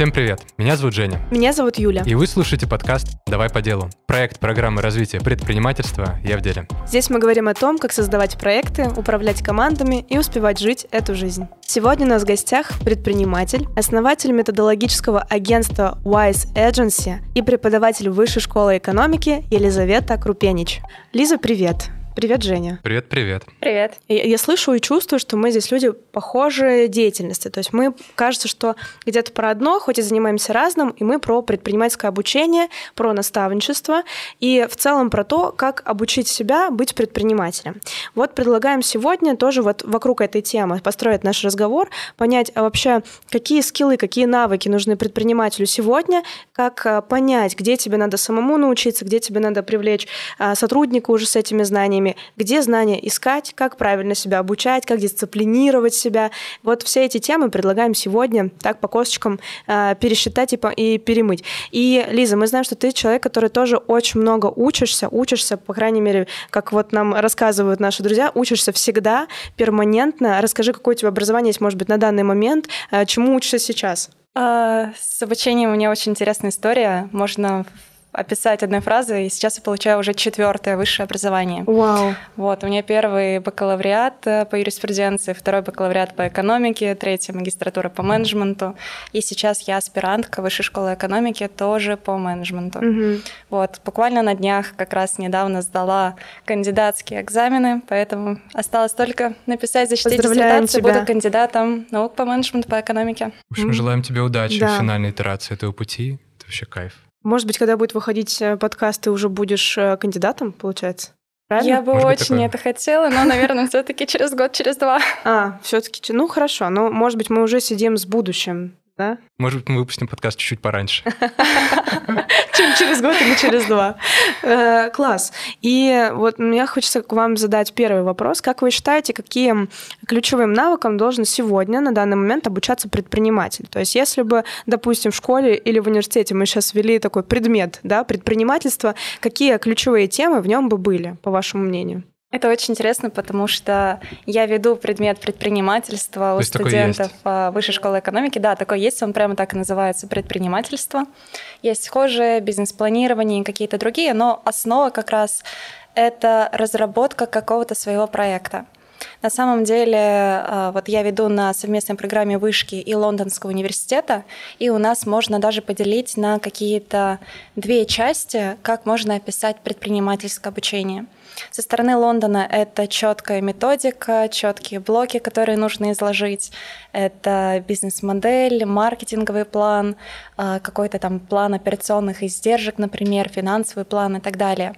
Всем привет, меня зовут Женя. Меня зовут Юля. И вы слушаете подкаст «Давай по делу». Проект программы развития предпринимательства «Я в деле». Здесь мы говорим о том, как создавать проекты, управлять командами и успевать жить эту жизнь. Сегодня у нас в гостях предприниматель, основатель методологического агентства Wise Agency и преподаватель Высшей школы экономики Елизавета Крупенич. Лиза, привет! Привет, Женя. Привет, привет. Привет. Я, я слышу и чувствую, что мы здесь люди похожие деятельности. То есть мы, кажется, что где-то про одно, хоть и занимаемся разным, и мы про предпринимательское обучение, про наставничество и в целом про то, как обучить себя быть предпринимателем. Вот предлагаем сегодня тоже вот вокруг этой темы построить наш разговор, понять а вообще, какие скиллы, какие навыки нужны предпринимателю сегодня, как а, понять, где тебе надо самому научиться, где тебе надо привлечь а, сотрудника уже с этими знаниями, знаниями, где знания искать, как правильно себя обучать, как дисциплинировать себя. Вот все эти темы предлагаем сегодня так по косточкам э, пересчитать и, по, и перемыть. И, Лиза, мы знаем, что ты человек, который тоже очень много учишься, учишься, по крайней мере, как вот нам рассказывают наши друзья, учишься всегда, перманентно. Расскажи, какое у тебя образование есть, может быть, на данный момент, э, чему учишься сейчас? А, с обучением у меня очень интересная история. Можно описать одной фразой, и сейчас я получаю уже четвертое высшее образование. Вау. Вот, у меня первый бакалавриат э, по юриспруденции, второй бакалавриат по экономике, третья магистратура по менеджменту, и сейчас я аспирантка Высшей школы экономики тоже по менеджменту. Угу. Вот, буквально на днях как раз недавно сдала кандидатские экзамены, поэтому осталось только написать, защитить диссертацию, буду кандидатом наук по менеджменту, по экономике. В общем, желаем тебе удачи да. в финальной итерации этого пути. Это вообще кайф. Может быть, когда будет выходить э, подкаст, ты уже будешь э, кандидатом, получается? Правильно? Я бы Может очень это хотела, но, наверное, все-таки через год, через два. А, все-таки, ну хорошо, но, может быть, мы уже сидим с будущим да? Может быть, мы выпустим подкаст чуть-чуть пораньше. Через год или через два. Э, класс. И вот мне хочется к вам задать первый вопрос. Как вы считаете, каким ключевым навыкам должен сегодня, на данный момент, обучаться предприниматель? То есть если бы, допустим, в школе или в университете мы сейчас ввели такой предмет, да, предпринимательство, какие ключевые темы в нем бы были, по вашему мнению? Это очень интересно, потому что я веду предмет предпринимательства у студентов а, Высшей школы экономики. Да, такой есть, он прямо так и называется предпринимательство. Есть схожие бизнес-планирование и какие-то другие, но основа как раз это разработка какого-то своего проекта. На самом деле, а, вот я веду на совместной программе Вышки и Лондонского университета, и у нас можно даже поделить на какие-то две части, как можно описать предпринимательское обучение – со стороны Лондона это четкая методика, четкие блоки, которые нужно изложить. Это бизнес-модель, маркетинговый план, а, какой-то там план операционных издержек, например, финансовый план и так далее.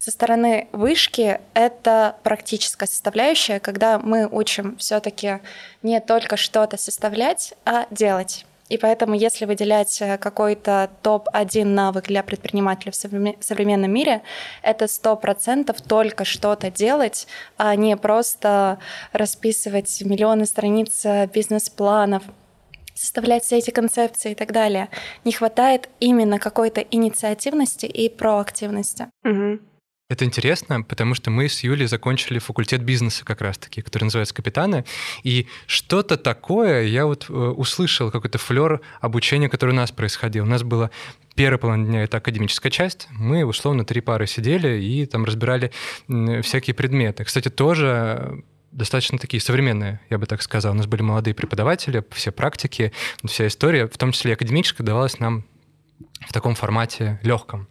Со стороны вышки это практическая составляющая, когда мы учим все-таки не только что-то составлять, а делать. И поэтому, если выделять э, какой-то топ-1 навык для предпринимателя в современном мире, это 100% только что-то делать, а не просто расписывать миллионы страниц э, бизнес-планов, составлять все эти концепции и так далее. Не хватает именно какой-то инициативности и проактивности. Угу. Это интересно, потому что мы с Юлей закончили факультет бизнеса как раз-таки, который называется «Капитаны», и что-то такое, я вот э, услышал какой-то флер обучения, который у нас происходил. У нас было первая половина дня — это академическая часть, мы условно три пары сидели и там разбирали всякие предметы. Кстати, тоже достаточно такие современные, я бы так сказал. У нас были молодые преподаватели, все практики, вся история, в том числе академическая, давалась нам в таком формате легком.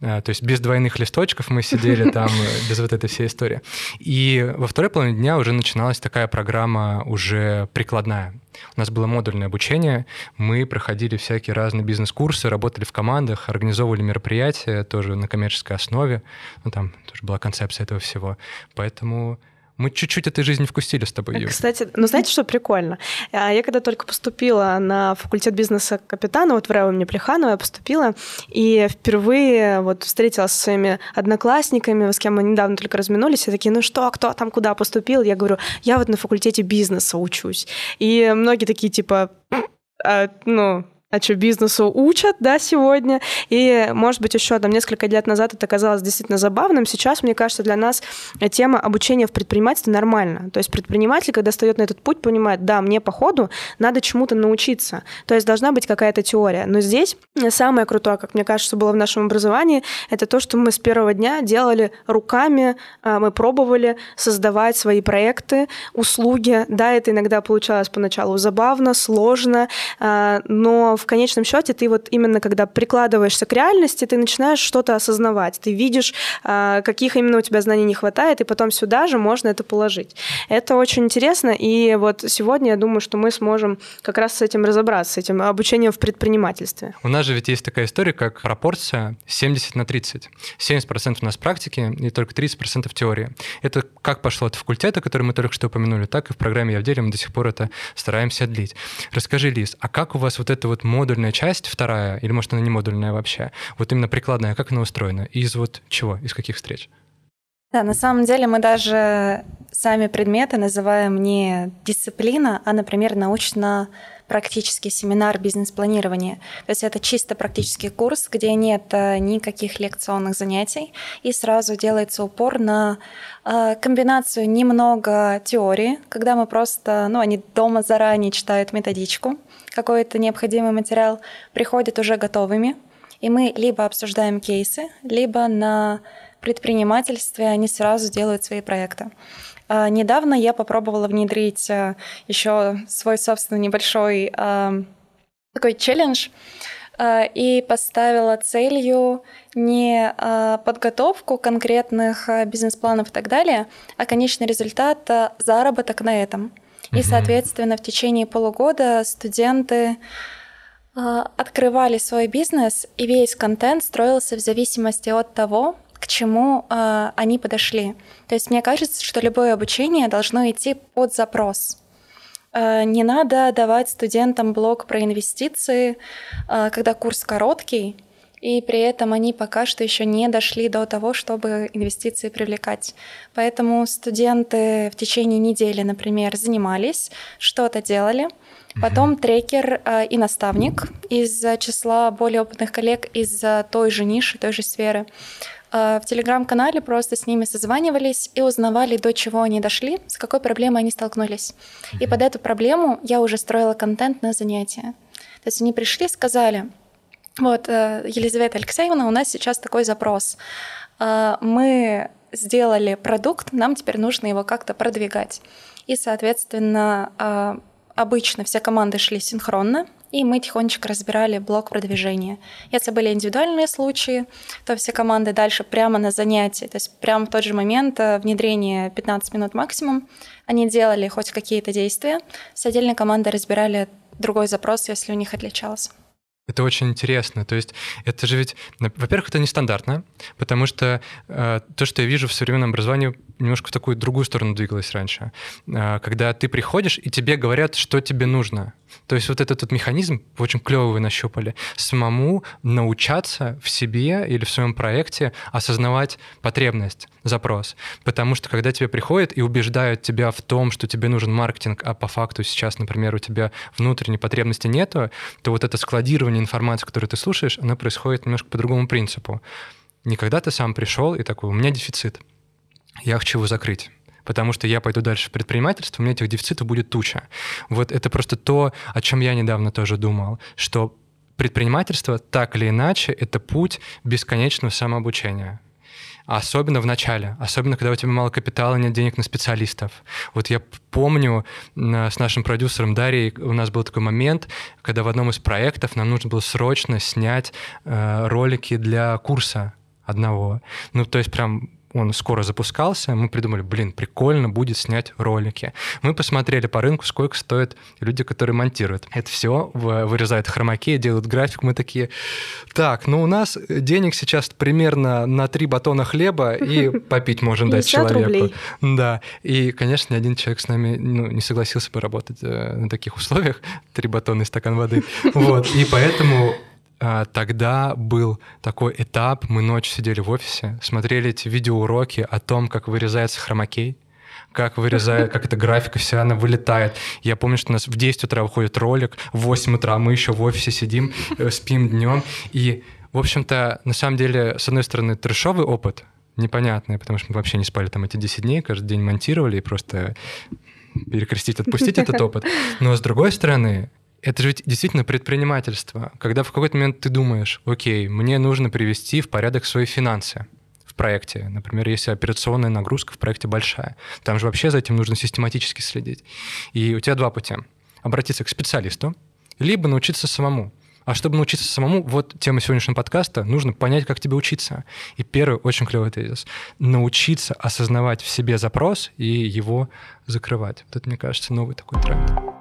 Э, то есть без двойных листочков мы сидели там, э, без вот этой всей истории. И во второй половине дня уже начиналась такая программа уже прикладная. У нас было модульное обучение, мы проходили всякие разные бизнес-курсы, работали в командах, организовывали мероприятия тоже на коммерческой основе. Ну, там тоже была концепция этого всего. Поэтому мы чуть-чуть этой жизни вкусили с тобой, Юр. Кстати, ну знаете, что прикольно? А, я когда только поступила на факультет бизнеса капитана, вот в РЭО имени Плеханова я поступила, и впервые вот встретилась со своими одноклассниками, с кем мы недавно только разминулись, и такие, ну что, кто там куда поступил? Я говорю, я вот на факультете бизнеса учусь. И многие такие, типа, а, ну, а что бизнесу учат, да, сегодня. И, может быть, еще там несколько лет назад это казалось действительно забавным. Сейчас, мне кажется, для нас тема обучения в предпринимательстве нормальна. То есть предприниматель, когда встает на этот путь, понимает, да, мне по ходу надо чему-то научиться. То есть должна быть какая-то теория. Но здесь самое крутое, как мне кажется, было в нашем образовании, это то, что мы с первого дня делали руками, а, мы пробовали создавать свои проекты, услуги. Да, это иногда получалось поначалу забавно, сложно, а, но в конечном счете ты вот именно когда прикладываешься к реальности, ты начинаешь что-то осознавать, ты видишь, а, каких именно у тебя знаний не хватает, и потом сюда же можно это положить. Это очень интересно, и вот сегодня я думаю, что мы сможем как раз с этим разобраться, с этим обучением в предпринимательстве. У нас же ведь есть такая история, как пропорция 70 на 30. 70% у нас практики и только 30% теории. Это как пошло от факультета, который мы только что упомянули, так и в программе «Я в деле» мы до сих пор это стараемся отлить. Расскажи, Лиз, а как у вас вот эта вот модульная часть, вторая, или может она не модульная вообще, вот именно прикладная, как она устроена? Из вот чего, из каких встреч? Да, на самом деле мы даже сами предметы называем не дисциплина, а, например, научно практический семинар бизнес-планирования. То есть это чисто практический курс, где нет э, никаких лекционных занятий, и сразу делается упор на э, комбинацию немного теории, когда мы просто, ну, они дома заранее читают методичку, какой-то необходимый материал, приходят уже готовыми, и мы либо обсуждаем кейсы, либо на предпринимательстве они сразу делают свои проекты. А, недавно я попробовала внедрить э, еще свой собственный небольшой а, такой челлендж а, и поставила целью не подготовку конкретных бизнес-планов и так далее, а конечный результат – заработок на этом. И, соответственно, в течение полугода студенты открывали свой бизнес, и весь контент строился в зависимости от того, к чему э, они подошли. То есть мне кажется, что любое обучение должно идти под запрос. Э, не надо давать студентам блок про инвестиции, э, когда курс короткий, и при этом они пока что еще не дошли до того, чтобы инвестиции привлекать. Поэтому студенты в течение недели, например, занимались, что-то делали, Потом трекер э, и наставник из числа более опытных коллег из той же ниши, той же сферы Э, в телеграм-канале просто с ними созванивались и узнавали, до чего они дошли, с какой проблемой они столкнулись. И под эту проблему я уже строила контент на занятия. То есть они пришли, сказали, вот, э, Елизавета Алексеевна, у нас сейчас такой запрос. Э, мы сделали продукт, нам теперь нужно его как-то продвигать. И, соответственно, обычно все команды шли синхронно, и мы тихонечко разбирали блок продвижения. Если были индивидуальные случаи, то все команды дальше прямо на занятии, то есть прямо в тот же момент э, внедрения 15 минут максимум, они делали хоть какие-то действия, с отдельной командой разбирали другой запрос, если у них отличался. Это очень интересно. То есть это же ведь, во-первых, это нестандартно, потому что э, то, что я вижу в современном образовании, немножко в такую другую сторону двигалось раньше. Э, когда ты приходишь, и тебе говорят, что тебе нужно. То есть вот этот вот механизм очень клево вы нащупали. Самому научаться в себе или в своем проекте осознавать потребность, запрос. Потому что когда тебе приходят и убеждают тебя в том, что тебе нужен маркетинг, а по факту сейчас, например, у тебя внутренней потребности нету, то вот это складирование информации, которую ты слушаешь, оно происходит немножко по другому принципу. Не когда ты сам пришел и такой, у меня дефицит, я хочу его закрыть потому что я пойду дальше в предпринимательство, у меня этих дефицитов будет туча. Вот это просто то, о чем я недавно тоже думал, что предпринимательство так или иначе это путь бесконечного самообучения. Особенно в начале, особенно когда у тебя мало капитала, нет денег на специалистов. Вот я помню с нашим продюсером Дарьей у нас был такой момент, когда в одном из проектов нам нужно было срочно снять э, ролики для курса одного. Ну, то есть прям он скоро запускался, мы придумали, блин, прикольно будет снять ролики. Мы посмотрели по рынку, сколько стоят люди, которые монтируют. Это все вырезают хромаки, делают график. Мы такие, так, ну у нас денег сейчас примерно на три батона хлеба и попить можем дать человеку. Рублей. Да, и, конечно, ни один человек с нами ну, не согласился бы работать э, на таких условиях. Три батона и стакан воды. Вот, и поэтому тогда был такой этап, мы ночью сидели в офисе, смотрели эти видеоуроки о том, как вырезается хромакей, как вырезает, как эта графика вся, она вылетает. Я помню, что у нас в 10 утра выходит ролик, в 8 утра мы еще в офисе сидим, э, спим днем. И, в общем-то, на самом деле, с одной стороны, трешовый опыт, непонятный, потому что мы вообще не спали там эти 10 дней, каждый день монтировали и просто перекрестить, отпустить этот опыт. Но с другой стороны, это же ведь действительно предпринимательство, когда в какой-то момент ты думаешь, окей, мне нужно привести в порядок свои финансы в проекте. Например, если операционная нагрузка в проекте большая. Там же вообще за этим нужно систематически следить. И у тебя два пути. Обратиться к специалисту, либо научиться самому. А чтобы научиться самому, вот тема сегодняшнего подкаста, нужно понять, как тебе учиться. И первый очень клевый тезис. Научиться осознавать в себе запрос и его закрывать. Вот это, мне кажется, новый такой тренд.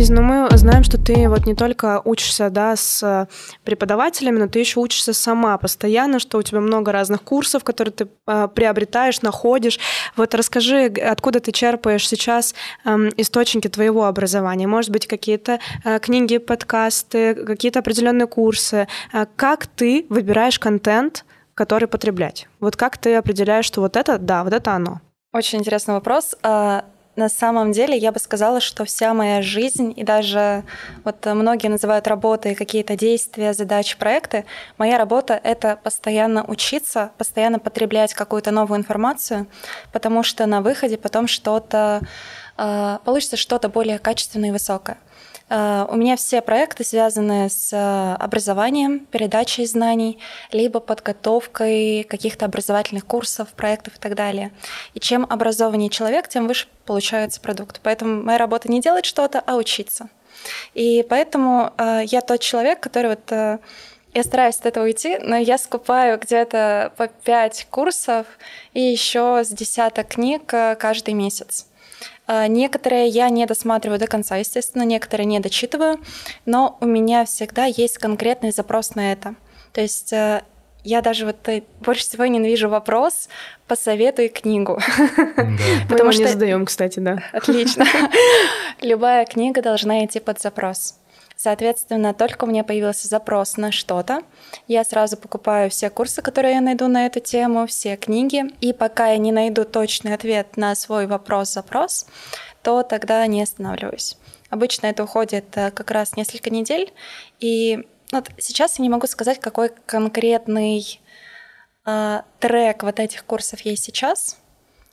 Лиза, ну мы знаем, что ты вот не только учишься да, с преподавателями, но ты еще учишься сама постоянно, что у тебя много разных курсов, которые ты э, приобретаешь, находишь. Вот расскажи, откуда ты черпаешь сейчас э, источники твоего образования? Может быть, какие-то э, книги, подкасты, какие-то определенные курсы? Э, как ты выбираешь контент, который потреблять? Вот как ты определяешь, что вот это, да, вот это оно? Очень интересный вопрос. А, на самом деле я бы сказала, что вся моя жизнь и даже вот многие называют работой какие-то действия, задачи, проекты. Моя работа — это постоянно учиться, постоянно потреблять какую-то новую информацию, потому что на выходе потом что-то э, получится что-то более качественное и высокое. Э, у меня все проекты связаны с э, образованием, передачей знаний, либо подготовкой каких-то образовательных курсов, проектов и так далее. И чем образованнее человек, тем выше получается продукт. Поэтому моя работа не делать что-то, а учиться. И поэтому э, я тот человек, который вот я стараюсь от этого уйти, но я скупаю где-то по пять курсов и еще с десяток книг каждый месяц. А, некоторые я не досматриваю до конца, естественно, некоторые не дочитываю, но у меня всегда есть конкретный запрос на это. То есть э, я даже вот э, больше всего ненавижу вопрос «посоветуй книгу». Да. Потому Мы что... не задаем, кстати, да. Отлично. Любая книга должна идти под запрос. Соответственно, только у меня появился запрос на что-то, я сразу покупаю все курсы, которые я найду на эту тему, все книги, и пока я не найду точный ответ на свой вопрос-запрос, то тогда не останавливаюсь. Обычно это уходит э, как раз несколько недель, и вот сейчас я не могу сказать, какой конкретный э, трек вот этих курсов есть сейчас,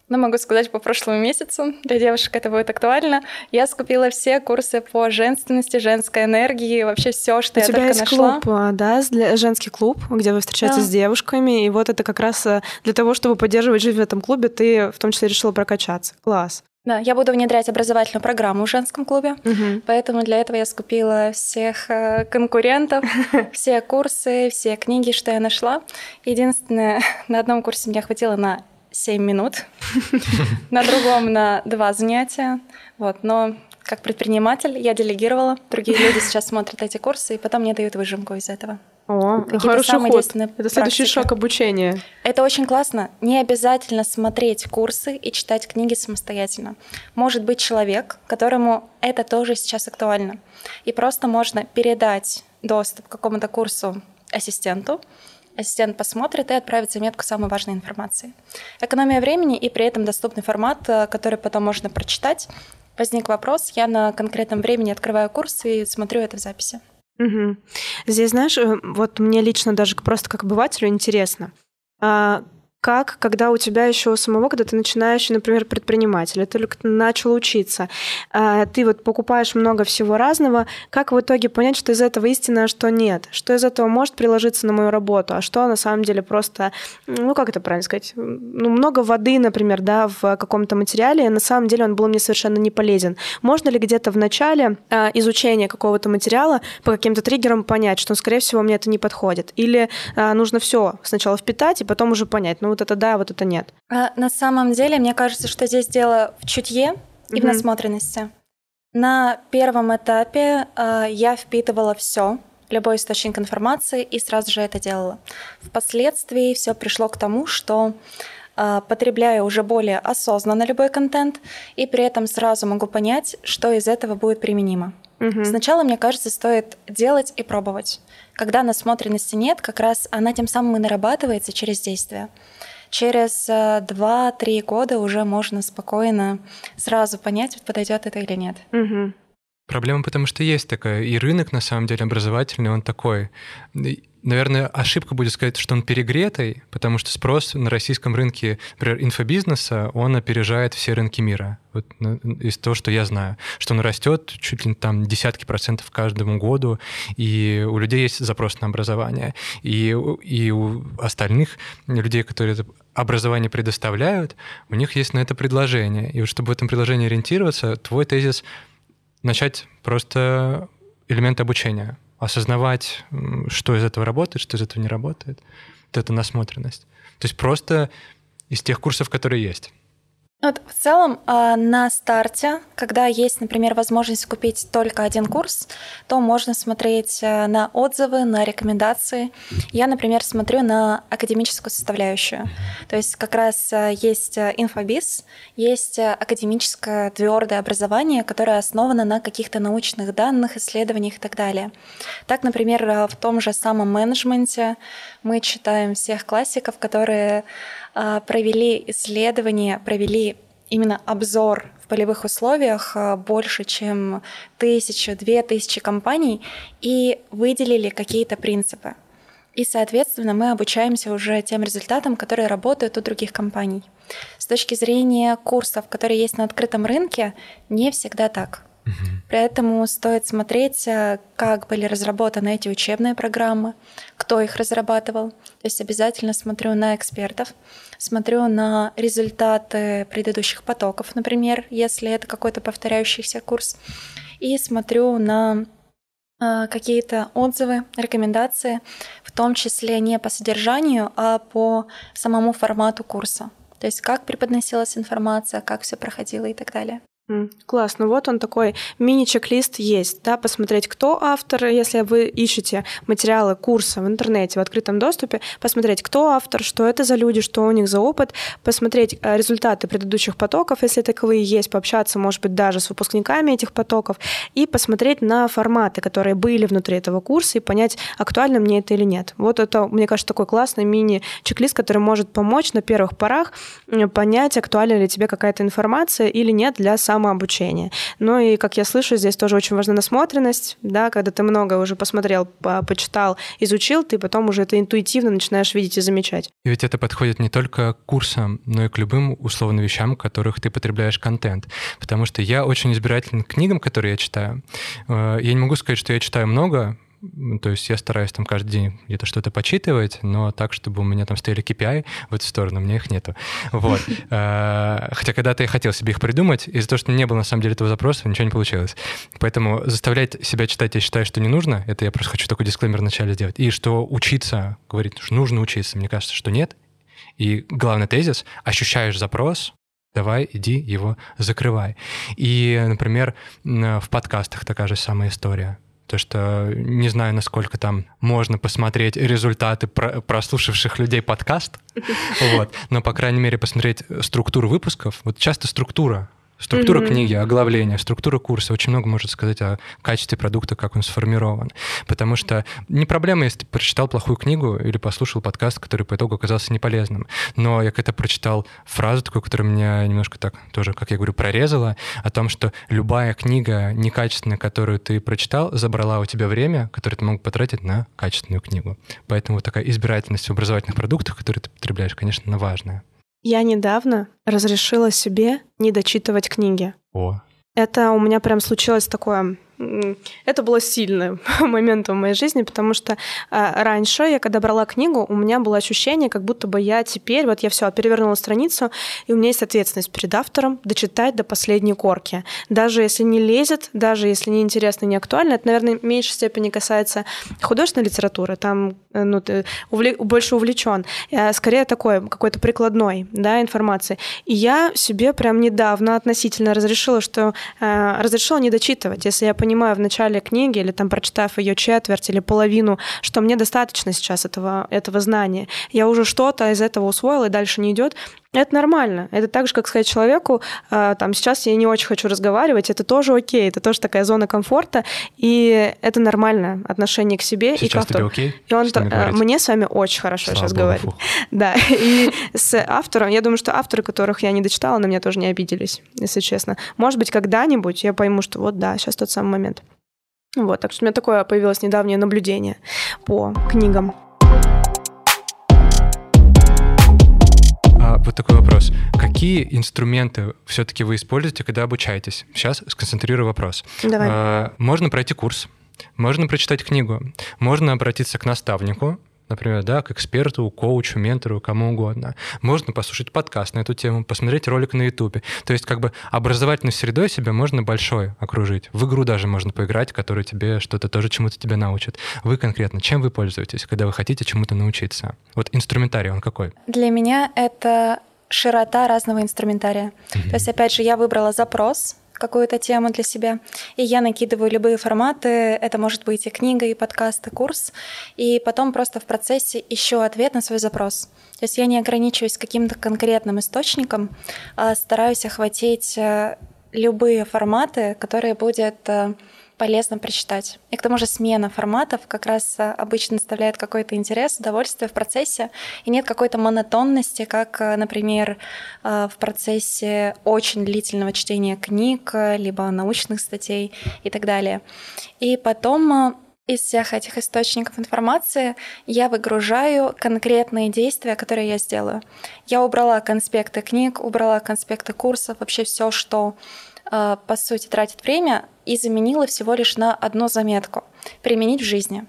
ну, могу сказать, по прошлому месяцу, для девушек это будет актуально, я скупила все курсы по женственности, женской энергии, вообще все, что У я тебя только есть нашла. клуб, а, да, женский клуб, где вы встречаетесь да. с девушками, и вот это как раз э, для того, чтобы поддерживать жизнь в этом клубе, ты в том числе решила прокачаться. Класс. Да, я буду внедрять образовательную программу в женском клубе, угу. поэтому для этого я скупила всех э, конкурентов, все курсы, все книги, что я нашла. Единственное, на одном курсе мне хватило на 7 минут, на другом на два занятия. Вот, но как предприниматель я делегировала. Другие люди сейчас смотрят эти курсы и потом мне дают выжимку из этого. О, хороший ход. Это следующий шаг обучения. Это очень классно. Не обязательно смотреть курсы и читать книги самостоятельно. Может быть человек, которому это тоже сейчас актуально. И просто можно передать доступ к какому-то курсу ассистенту, ассистент посмотрит и отправит заметку самой важной информации. Экономия времени и при этом доступный формат, э, который потом можно прочитать. Возник вопрос, я на конкретном времени открываю курс и смотрю это в записи. Угу. Здесь, знаешь, э, вот мне лично даже просто как обывателю интересно, а как, когда у тебя еще самого, когда ты начинающий, например, предприниматель, ты только начал учиться, а, ты вот покупаешь много всего разного, как в итоге понять, что из этого истина, а что нет? Что из этого может приложиться на мою работу, а что на самом деле просто, ну как это правильно сказать, ну много воды, например, да, в каком-то материале, и на самом деле он был мне совершенно не полезен. Можно ли где-то в начале а, изучения какого-то материала по каким-то триггерам понять, что, скорее всего, мне это не подходит? Или нужно все сначала впитать и потом уже понять, ну вот это да, вот это нет? А, на самом деле, мне кажется, что здесь дело в чутье и mm-hmm. в насмотренности. На первом этапе э, я впитывала все, любой источник информации, и сразу же это делала. Впоследствии все пришло к тому, что э, потребляю уже более осознанно любой контент, и при этом сразу могу понять, что из этого будет применимо. Угу. Сначала, мне кажется, стоит делать и пробовать. Когда насмотренности нет, как раз она тем самым и нарабатывается через действие. через 2-3 э, года уже можно спокойно сразу понять, подойдет это или нет. Угу. Проблема потому что есть такая, и рынок на самом деле образовательный, он такой. Наверное, ошибка будет сказать, что он перегретый, потому что спрос на российском рынке, например, инфобизнеса, он опережает все рынки мира. Вот ну, из того, что я знаю, что он растет чуть ли там десятки процентов каждому году, и у людей есть запрос на образование. И, и у остальных людей, которые это образование предоставляют, у них есть на это предложение. И вот чтобы в этом предложении ориентироваться, твой тезис начать просто элементы обучения, осознавать, что из этого работает, что из этого не работает. Вот это насмотренность. То есть просто из тех курсов, которые есть. Вот в целом а, на старте, когда есть, например, возможность купить только один курс, то можно смотреть э, на отзывы, на рекомендации. Я, например, смотрю на академическую составляющую. То есть как раз э, есть э, инфобиз, есть академическое твердое образование, которое основано на каких-то научных данных, исследованиях и так далее. Так, например, в том же самом менеджменте мы читаем всех классиков, которые провели исследование, провели именно обзор в полевых условиях а, больше, чем тысячу, две тысячи компаний и выделили какие-то принципы. И, соответственно, мы обучаемся уже тем результатам, которые работают у других компаний. С точки зрения курсов, которые есть на открытом рынке, не всегда так. Поэтому стоит смотреть, э, как были разработаны эти учебные программы, кто их разрабатывал. То есть обязательно смотрю на экспертов, смотрю на результаты предыдущих потоков, например, если это какой-то повторяющийся курс, и смотрю на э, какие-то отзывы, рекомендации, в том числе не по содержанию, а по самому формату курса. То есть как преподносилась информация, как все проходило и так далее. Класс. Ну вот он такой мини-чек-лист есть, да, посмотреть, кто автор, если вы ищете материалы курса в интернете в открытом доступе, посмотреть, кто автор, что это за люди, что у них за опыт, посмотреть э, результаты предыдущих потоков, если таковые есть, пообщаться, может быть, даже с выпускниками этих потоков, и посмотреть на форматы, которые были внутри этого курса, и понять, актуально мне это или нет. Вот это, мне кажется, такой классный мини-чек-лист, который может помочь на первых порах понять, актуальна ли тебе какая-то информация или нет для самого самообучение. Ну и, как я слышу, здесь тоже очень важна насмотренность, да, когда ты много уже посмотрел, по почитал, изучил, ты потом уже это интуитивно начинаешь видеть и замечать. И ведь это подходит не только к курсам, но и к любым условно вещам, в которых ты потребляешь контент. Потому что я очень избирателен к книгам, которые я читаю. Э, я не могу сказать, что я читаю много, то есть я стараюсь там каждый день где-то что-то почитывать, но так, чтобы у меня там стояли KPI в эту сторону, у меня их нету. Вот. Э, хотя когда-то я хотел себе их придумать, из-за того, что не было на самом деле этого запроса, ничего не получилось. Поэтому заставлять себя читать я считаю, что не нужно. Это я просто хочу такой дисклеймер вначале сделать. И что учиться, говорить, что нужно учиться, мне кажется, что нет. И главный тезис — ощущаешь запрос, давай, иди его закрывай. И, например, в подкастах такая же самая история то что не знаю, насколько там можно посмотреть результаты про прослушавших людей подкаст, вот, но, по крайней мере, посмотреть структуру выпусков. Вот часто структура Структура mm-hmm. книги, оглавление, структура курса очень много может сказать о качестве продукта, как он сформирован. Потому что не проблема, если ты прочитал плохую книгу или послушал подкаст, который по итогу оказался неполезным. Но я когда прочитал фразу такую, которая меня немножко так тоже, как я говорю, прорезала, о том, что любая книга некачественная, которую ты прочитал, забрала у тебя время, которое ты мог потратить на качественную книгу. Поэтому такая избирательность в образовательных продуктах, которые ты потребляешь, конечно, важная. Я недавно разрешила себе не дочитывать книги. О. Это у меня прям случилось такое это было сильным моментом в моей жизни, потому что э, раньше я, когда брала книгу, у меня было ощущение, как будто бы я теперь, вот я все перевернула страницу, и у меня есть ответственность перед автором дочитать до последней корки. Даже если не лезет, даже если не интересно, не актуально, это, наверное, в меньшей степени касается художественной литературы, там э, ну, ты увле... больше увлечен, а скорее такой какой-то прикладной да, информации. И я себе прям недавно относительно разрешила, что э, разрешила не дочитывать, если я понимаю, понимаю в начале книги или там прочитав ее четверть или половину, что мне достаточно сейчас этого, этого знания. Я уже что-то из этого усвоила и дальше не идет. Это нормально. Это так же, как сказать человеку, э, там, сейчас я не очень хочу разговаривать, это тоже окей, это тоже такая зона комфорта, и это нормальное отношение к себе сейчас и к автору. Тебе окей? И он э, мне с вами очень хорошо Слава сейчас Богу, говорит. Да, и с автором, я думаю, что авторы, которых я не дочитала, на меня тоже не обиделись, если честно. Может быть, когда-нибудь я пойму, что вот да, сейчас тот самый момент. Вот, так что у меня такое появилось недавнее наблюдение по книгам. А, вот такой вопрос. Какие инструменты все-таки вы используете, когда обучаетесь? Сейчас сконцентрирую вопрос. Давай. А, можно пройти курс, можно прочитать книгу, можно обратиться к наставнику, например, да, к эксперту, коучу, ментору, кому угодно. Можно послушать подкаст на эту тему, посмотреть ролик на Ютубе. То есть как бы образовательной средой себя можно большой окружить. В игру даже можно поиграть, которая тебе что-то тоже чему-то тебя научит. Вы конкретно, чем вы пользуетесь, когда вы хотите чему-то научиться? Вот инструментарий, он какой? Для меня это широта разного инструментария. Mm-hmm. То есть, опять же, я выбрала запрос, какую-то тему для себя. И я накидываю любые форматы. Это может быть и книга, и подкаст, и курс. И потом просто в процессе ищу ответ на свой запрос. То есть я не ограничиваюсь каким-то конкретным источником, а стараюсь охватить э, любые форматы, которые будет э, полезно прочитать. И к тому же смена форматов как раз э, обычно доставляет какой-то интерес, удовольствие в процессе, и нет какой-то монотонности, как, э, например, э, в процессе очень длительного чтения книг, либо научных статей и так далее. И потом из всех этих источников информации я выгружаю конкретные действия, которые я сделаю. Я убрала конспекты книг, убрала конспекты курсов, вообще все, что по сути тратит время, и заменила всего лишь на одну заметку «применить в жизни».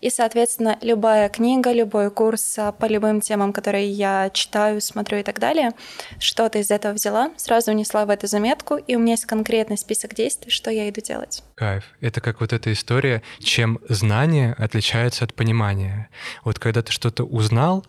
И, соответственно, любая книга, любой курс а, по любым темам, которые я читаю, смотрю и так далее, что-то из этого взяла, сразу внесла в эту заметку, и у меня есть конкретный список действий, что я иду делать. Кайф. Это как вот эта история, чем знание отличается от понимания. Вот когда ты что-то узнал,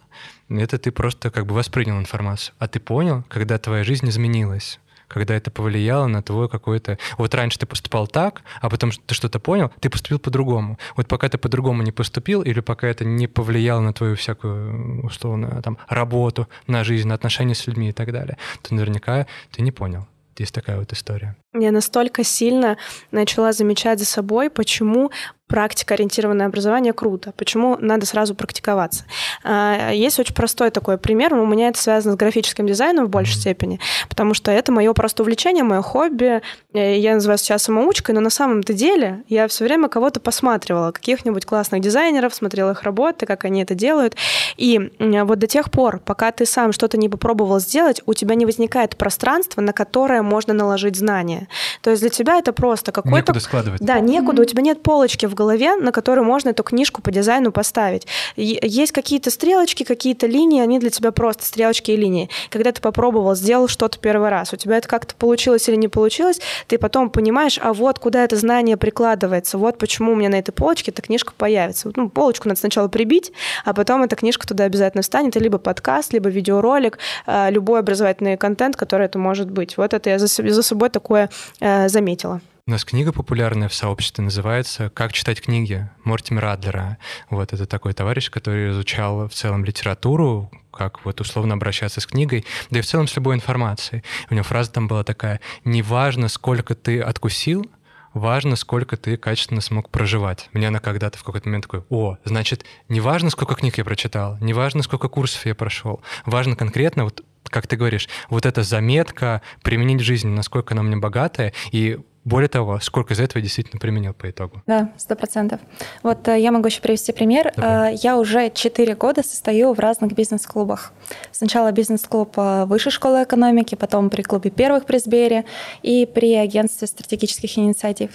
это ты просто как бы воспринял информацию, а ты понял, когда твоя жизнь изменилась когда это повлияло на твой какой-то... Вот раньше ты поступал так, а потом ты что-то понял, ты поступил по-другому. Вот пока ты по-другому не поступил, или пока это не повлияло на твою всякую, условно, там, работу, на жизнь, на отношения с людьми и так далее, то наверняка ты не понял. Есть такая вот история. Я настолько сильно начала замечать за собой, почему практика-ориентированное образование круто. Почему надо сразу практиковаться? А, есть очень простой такой пример. У меня это связано с графическим дизайном в большей степени, потому что это мое просто увлечение, мое хобби. Э, я называю сейчас самоучкой, но на самом-то деле я все время кого-то посматривала, каких-нибудь классных дизайнеров, смотрела их работы, как они это делают. И вот до тех пор, пока ты сам что-то не попробовал сделать, у тебя не возникает пространства, на которое можно наложить знания. То есть для тебя это просто какой-то... Некуда складывать. Да, некуда. У тебя нет полочки в голове, на которой можно эту книжку по дизайну поставить. Есть какие-то стрелочки, какие-то линии, они для тебя просто стрелочки и линии. Когда ты попробовал, сделал что-то первый раз, у тебя это как-то получилось или не получилось, ты потом понимаешь, а вот куда это знание прикладывается, вот почему у меня на этой полочке эта книжка появится. Ну, полочку надо сначала прибить, а потом эта книжка туда обязательно встанет, либо подкаст, либо видеоролик, а, любой образовательный контент, который это может быть. Вот это я за, за собой такое э, заметила. У нас книга популярная в сообществе называется «Как читать книги» Мортимера Адлера. Вот это такой товарищ, который изучал в целом литературу, как вот условно обращаться с книгой, да и в целом с любой информацией. У него фраза там была такая «Неважно, сколько ты откусил, важно, сколько ты качественно смог проживать. Мне она когда-то в какой-то момент такой, о, значит, не важно, сколько книг я прочитал, не важно, сколько курсов я прошел, важно конкретно вот как ты говоришь, вот эта заметка применить в жизни, насколько она мне богатая, и более того, сколько из этого действительно применил по итогу? Да, сто процентов. Вот э, я могу еще привести пример. Давай. Э, я уже четыре года состою в разных бизнес-клубах. Сначала бизнес-клуб э, Высшей школы экономики, потом при клубе первых при Сбере и при агентстве стратегических инициатив.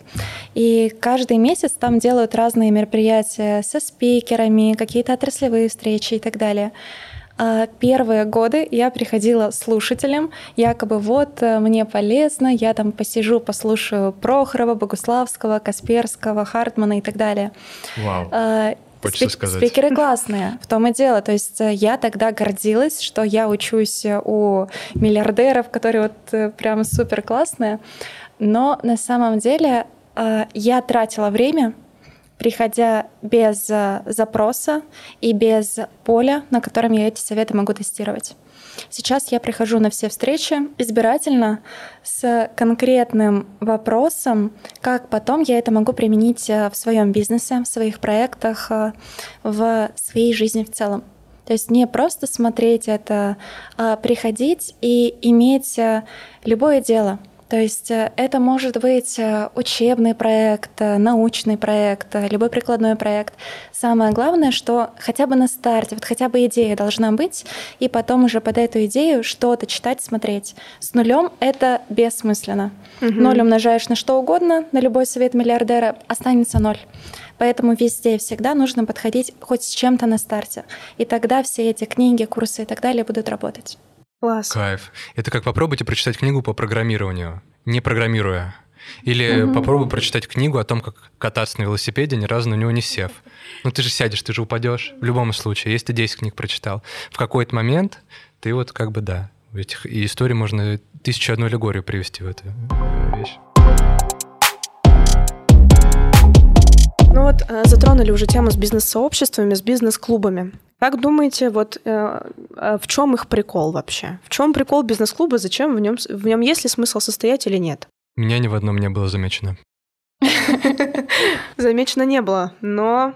И каждый месяц там делают разные мероприятия со спикерами, какие-то отраслевые встречи и так далее. А, первые годы я приходила слушателем, якобы вот э, мне полезно, я там посижу, послушаю Прохорова, Богуславского, Касперского, Хартмана и так далее. Вау. А, Хочется Спик- сказать. Спикеры классные, в том и дело. То есть э, я тогда гордилась, что я учусь у миллиардеров, которые вот прям супер классные. Но на самом деле я тратила время приходя без э, запроса и без поля, на котором я эти советы могу тестировать. Сейчас я прихожу на все встречи избирательно с конкретным вопросом, как потом я это могу применить э, в своем бизнесе, в своих проектах, э, в своей жизни в целом. То есть не просто смотреть это, а приходить и иметь любое дело — то есть э, это может быть э, учебный проект, э, научный проект, любой прикладной проект. Самое главное, что хотя бы на старте, вот хотя бы идея должна быть, и потом уже под эту идею что-то читать, смотреть. С нулем это бессмысленно. Угу. Ноль умножаешь на что угодно, на любой совет миллиардера, останется ноль. Поэтому везде всегда нужно подходить хоть с чем-то на старте. И тогда все эти книги, курсы и так далее будут работать. Класс. Кайф. Это как попробуйте прочитать книгу по программированию, не программируя. Или угу. попробуй прочитать книгу о том, как кататься на велосипеде, ни разу на него не сев. Ну ты же сядешь, ты же упадешь в любом случае. Если ты 10 книг прочитал, в какой-то момент ты вот как бы да. Этих, и истории можно тысячу одну аллегорию привести в эту вещь. Ну вот э, затронули уже тему с бизнес-сообществами, с бизнес-клубами. Как думаете, вот э, э, в чем их прикол вообще? В чем прикол бизнес-клуба? Зачем в нем в нем есть ли смысл состоять или нет? Меня ни в одном не было замечено. Замечено не было, но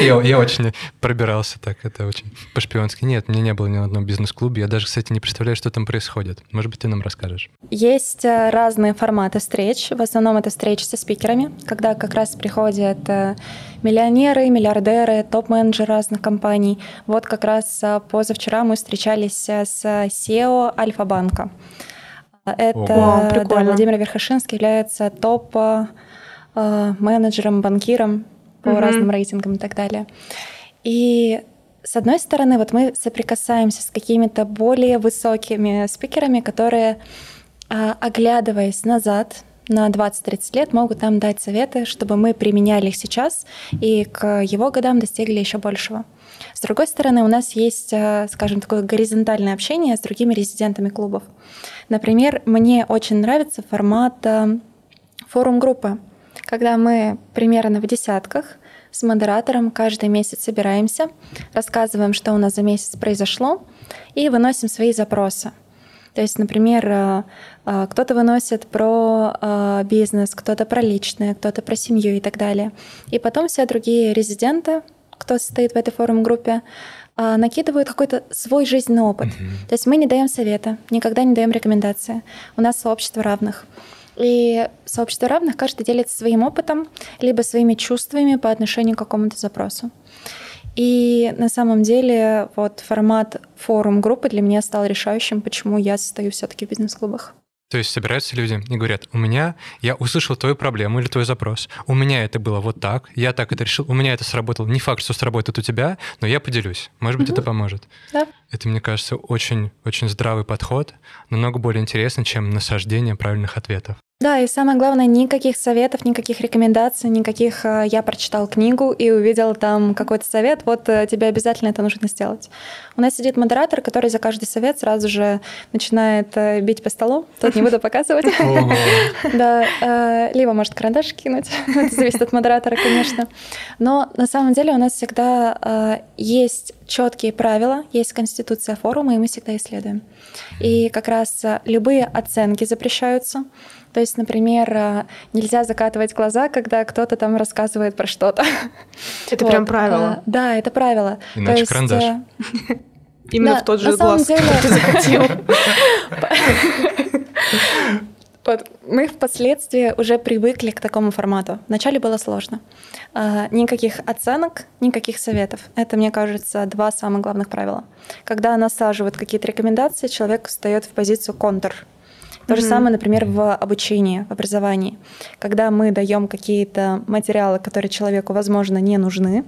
я, я очень пробирался так, это очень по-шпионски. Нет, мне не было ни в одном бизнес-клубе. Я даже, кстати, не представляю, что там происходит. Может быть, ты нам расскажешь. Есть э, разные форматы встреч. В основном это встречи со спикерами, когда как раз приходят э, миллионеры, миллиардеры, топ-менеджеры разных компаний. Вот как раз э, позавчера мы встречались с SEO Альфа-банка. Это О, да, Владимир Верхошинский является топ-менеджером, банкиром по mm-hmm. разным рейтингам и так далее. И с одной стороны, вот мы соприкасаемся с какими-то более высокими спикерами, которые, а, оглядываясь назад на 20-30 лет, могут нам дать советы, чтобы мы применяли их сейчас и к его годам достигли еще большего. С другой стороны, у нас есть, а, скажем, такое горизонтальное общение с другими резидентами клубов. Например, мне очень нравится формат а, форум-группы когда мы примерно в десятках с модератором каждый месяц собираемся, рассказываем, что у нас за месяц произошло, и выносим свои запросы. То есть, например, э, э, кто-то выносит про э, бизнес, кто-то про личное, кто-то про семью и так далее. И потом все другие резиденты, кто состоит в этой форум-группе, накидывают какой-то свой жизненный опыт. Mm-hmm. То есть мы не даем совета, никогда не даем рекомендации. У нас сообщество равных. И сообщество равных каждый делится своим опытом, либо своими чувствами по отношению к какому-то запросу. И на самом деле вот формат форум-группы для меня стал решающим, почему я состою все-таки в бизнес-клубах. То есть собираются люди и говорят, у меня, я услышал твою проблему или твой запрос, у меня это было вот так, я так это решил, у меня это сработало. Не факт, что сработает у тебя, но я поделюсь. Может быть, угу. это поможет. Да. Это, мне кажется, очень-очень здравый подход, намного более интересный, чем насаждение правильных ответов. Да, и самое главное, никаких советов, никаких рекомендаций, никаких э, «я прочитал книгу и увидел там какой-то совет, вот э, тебе обязательно это нужно сделать». У нас сидит модератор, который за каждый совет сразу же начинает э, бить по столу. Тут не буду показывать. Да, либо может карандаш кинуть. Это зависит от модератора, конечно. Но на самом деле у нас всегда есть четкие правила, есть конституция форума, и мы всегда исследуем. И как раз любые оценки запрещаются. То есть, например, э, нельзя закатывать глаза, когда кто-то там рассказывает про что-то. Это вот. прям правило. А, да, это правило. Иначе То есть, карандаш. Э, Именно да, в тот же глаз, деле... ты закатил. Вот, мы впоследствии уже привыкли к такому формату. Вначале было сложно. А, никаких оценок, никаких советов. Это, мне кажется, два самых главных правила. Когда насаживают какие-то рекомендации, человек встает в позицию контр. То mm-hmm. же самое, например, в обучении, в образовании. Когда мы даем какие-то материалы, которые человеку, возможно, не нужны,